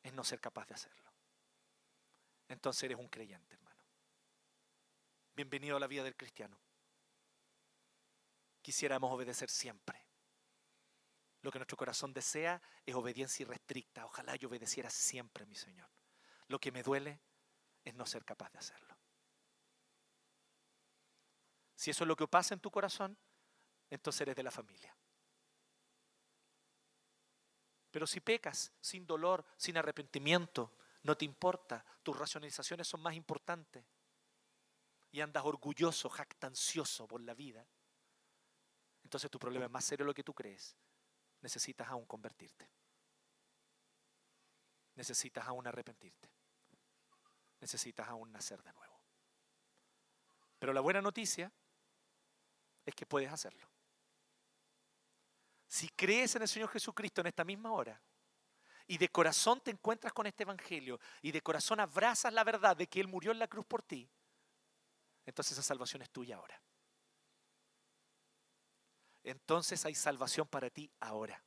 es no ser capaz de hacerlo. Entonces eres un creyente, hermano. bienvenido a la vida del cristiano. Quisiéramos obedecer siempre. Lo que nuestro corazón desea es obediencia irrestricta. Ojalá yo obedeciera siempre, mi Señor. Lo que me duele es no ser capaz de hacerlo. Si eso es lo que pasa en tu corazón, entonces eres de la familia. Pero si pecas sin dolor, sin arrepentimiento, no te importa, tus racionalizaciones son más importantes y andas orgulloso, jactancioso por la vida, entonces tu problema es más serio de lo que tú crees. Necesitas aún convertirte. Necesitas aún arrepentirte. Necesitas aún nacer de nuevo. Pero la buena noticia es que puedes hacerlo. Si crees en el Señor Jesucristo en esta misma hora y de corazón te encuentras con este Evangelio y de corazón abrazas la verdad de que Él murió en la cruz por ti, entonces esa salvación es tuya ahora. Entonces hay salvación para ti ahora.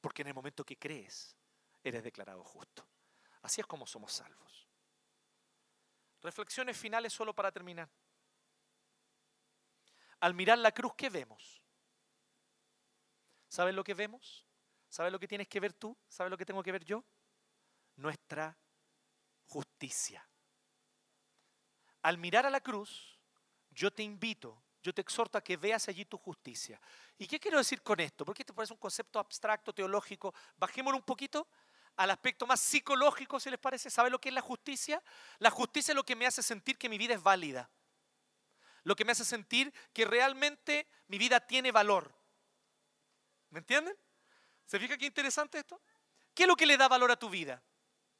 Porque en el momento que crees, eres declarado justo. Así es como somos salvos. Reflexiones finales solo para terminar. Al mirar la cruz, ¿qué vemos? ¿Sabes lo que vemos? ¿Sabes lo que tienes que ver tú? ¿Sabes lo que tengo que ver yo? Nuestra justicia. Al mirar a la cruz, yo te invito, yo te exhorto a que veas allí tu justicia. ¿Y qué quiero decir con esto? Porque esto parece un concepto abstracto, teológico. Bajémoslo un poquito al aspecto más psicológico, si les parece. ¿Sabe lo que es la justicia? La justicia es lo que me hace sentir que mi vida es válida. Lo que me hace sentir que realmente mi vida tiene valor. ¿Me entienden? ¿Se fija qué interesante esto? ¿Qué es lo que le da valor a tu vida?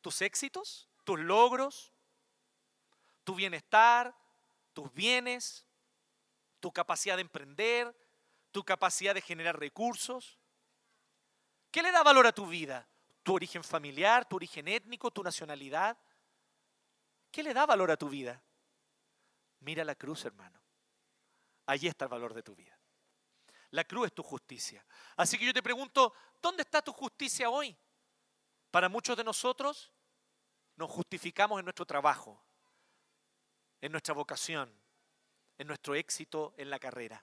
¿Tus éxitos? ¿Tus logros? tu bienestar, tus bienes, tu capacidad de emprender, tu capacidad de generar recursos. ¿Qué le da valor a tu vida? ¿Tu origen familiar, tu origen étnico, tu nacionalidad? ¿Qué le da valor a tu vida? Mira la cruz, hermano. Allí está el valor de tu vida. La cruz es tu justicia. Así que yo te pregunto, ¿dónde está tu justicia hoy? Para muchos de nosotros nos justificamos en nuestro trabajo, en nuestra vocación, en nuestro éxito en la carrera.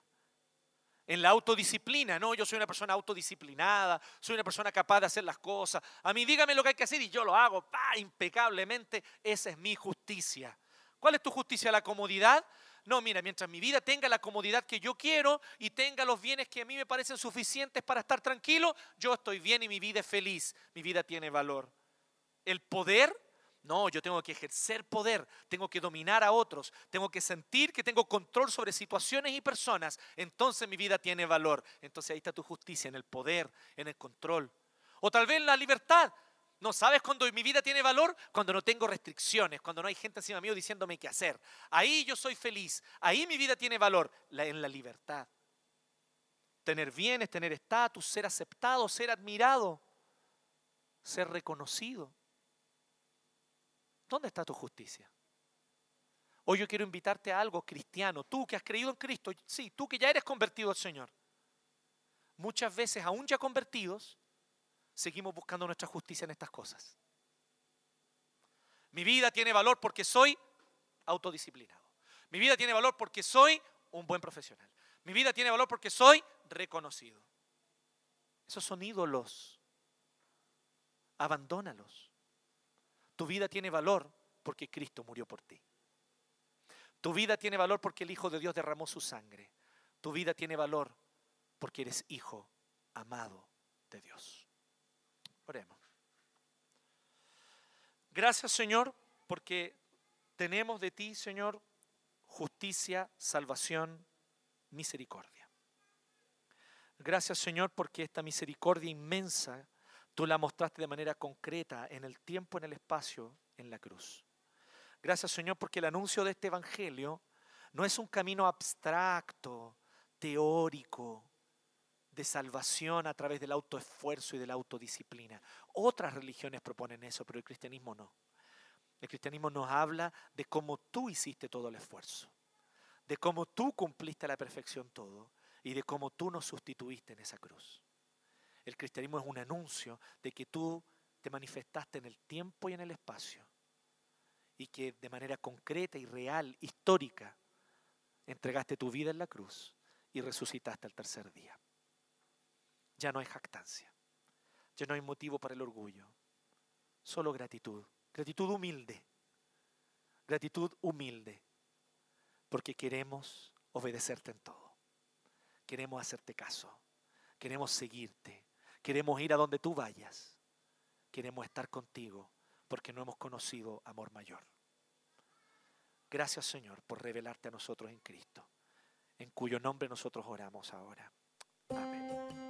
En la autodisciplina, no, yo soy una persona autodisciplinada, soy una persona capaz de hacer las cosas. A mí dígame lo que hay que hacer y yo lo hago, impecablemente. Esa es mi justicia. ¿Cuál es tu justicia? ¿La comodidad? No, mira, mientras mi vida tenga la comodidad que yo quiero y tenga los bienes que a mí me parecen suficientes para estar tranquilo, yo estoy bien y mi vida es feliz, mi vida tiene valor. El poder no, yo tengo que ejercer poder, tengo que dominar a otros, tengo que sentir que tengo control sobre situaciones y personas. Entonces mi vida tiene valor. Entonces ahí está tu justicia, en el poder, en el control. O tal vez en la libertad. No, ¿sabes cuando mi vida tiene valor? Cuando no tengo restricciones, cuando no hay gente encima mío diciéndome qué hacer. Ahí yo soy feliz, ahí mi vida tiene valor, en la libertad. Tener bienes, tener estatus, ser aceptado, ser admirado, ser reconocido. ¿Dónde está tu justicia? Hoy yo quiero invitarte a algo cristiano. Tú que has creído en Cristo, sí, tú que ya eres convertido al Señor. Muchas veces, aún ya convertidos, seguimos buscando nuestra justicia en estas cosas. Mi vida tiene valor porque soy autodisciplinado. Mi vida tiene valor porque soy un buen profesional. Mi vida tiene valor porque soy reconocido. Esos son ídolos. Abandónalos. Tu vida tiene valor porque Cristo murió por ti. Tu vida tiene valor porque el Hijo de Dios derramó su sangre. Tu vida tiene valor porque eres hijo amado de Dios. Oremos. Gracias Señor porque tenemos de ti, Señor, justicia, salvación, misericordia. Gracias Señor porque esta misericordia inmensa Tú la mostraste de manera concreta en el tiempo, en el espacio, en la cruz. Gracias Señor porque el anuncio de este Evangelio no es un camino abstracto, teórico, de salvación a través del autoesfuerzo y de la autodisciplina. Otras religiones proponen eso, pero el cristianismo no. El cristianismo nos habla de cómo tú hiciste todo el esfuerzo, de cómo tú cumpliste a la perfección todo y de cómo tú nos sustituiste en esa cruz. El cristianismo es un anuncio de que tú te manifestaste en el tiempo y en el espacio y que de manera concreta y real, histórica, entregaste tu vida en la cruz y resucitaste al tercer día. Ya no hay jactancia, ya no hay motivo para el orgullo, solo gratitud, gratitud humilde, gratitud humilde, porque queremos obedecerte en todo, queremos hacerte caso, queremos seguirte, queremos ir a donde tú vayas, queremos estar contigo, porque no hemos conocido amor mayor. Gracias Señor por revelarte a nosotros en Cristo, en cuyo nombre nosotros oramos ahora. Amén.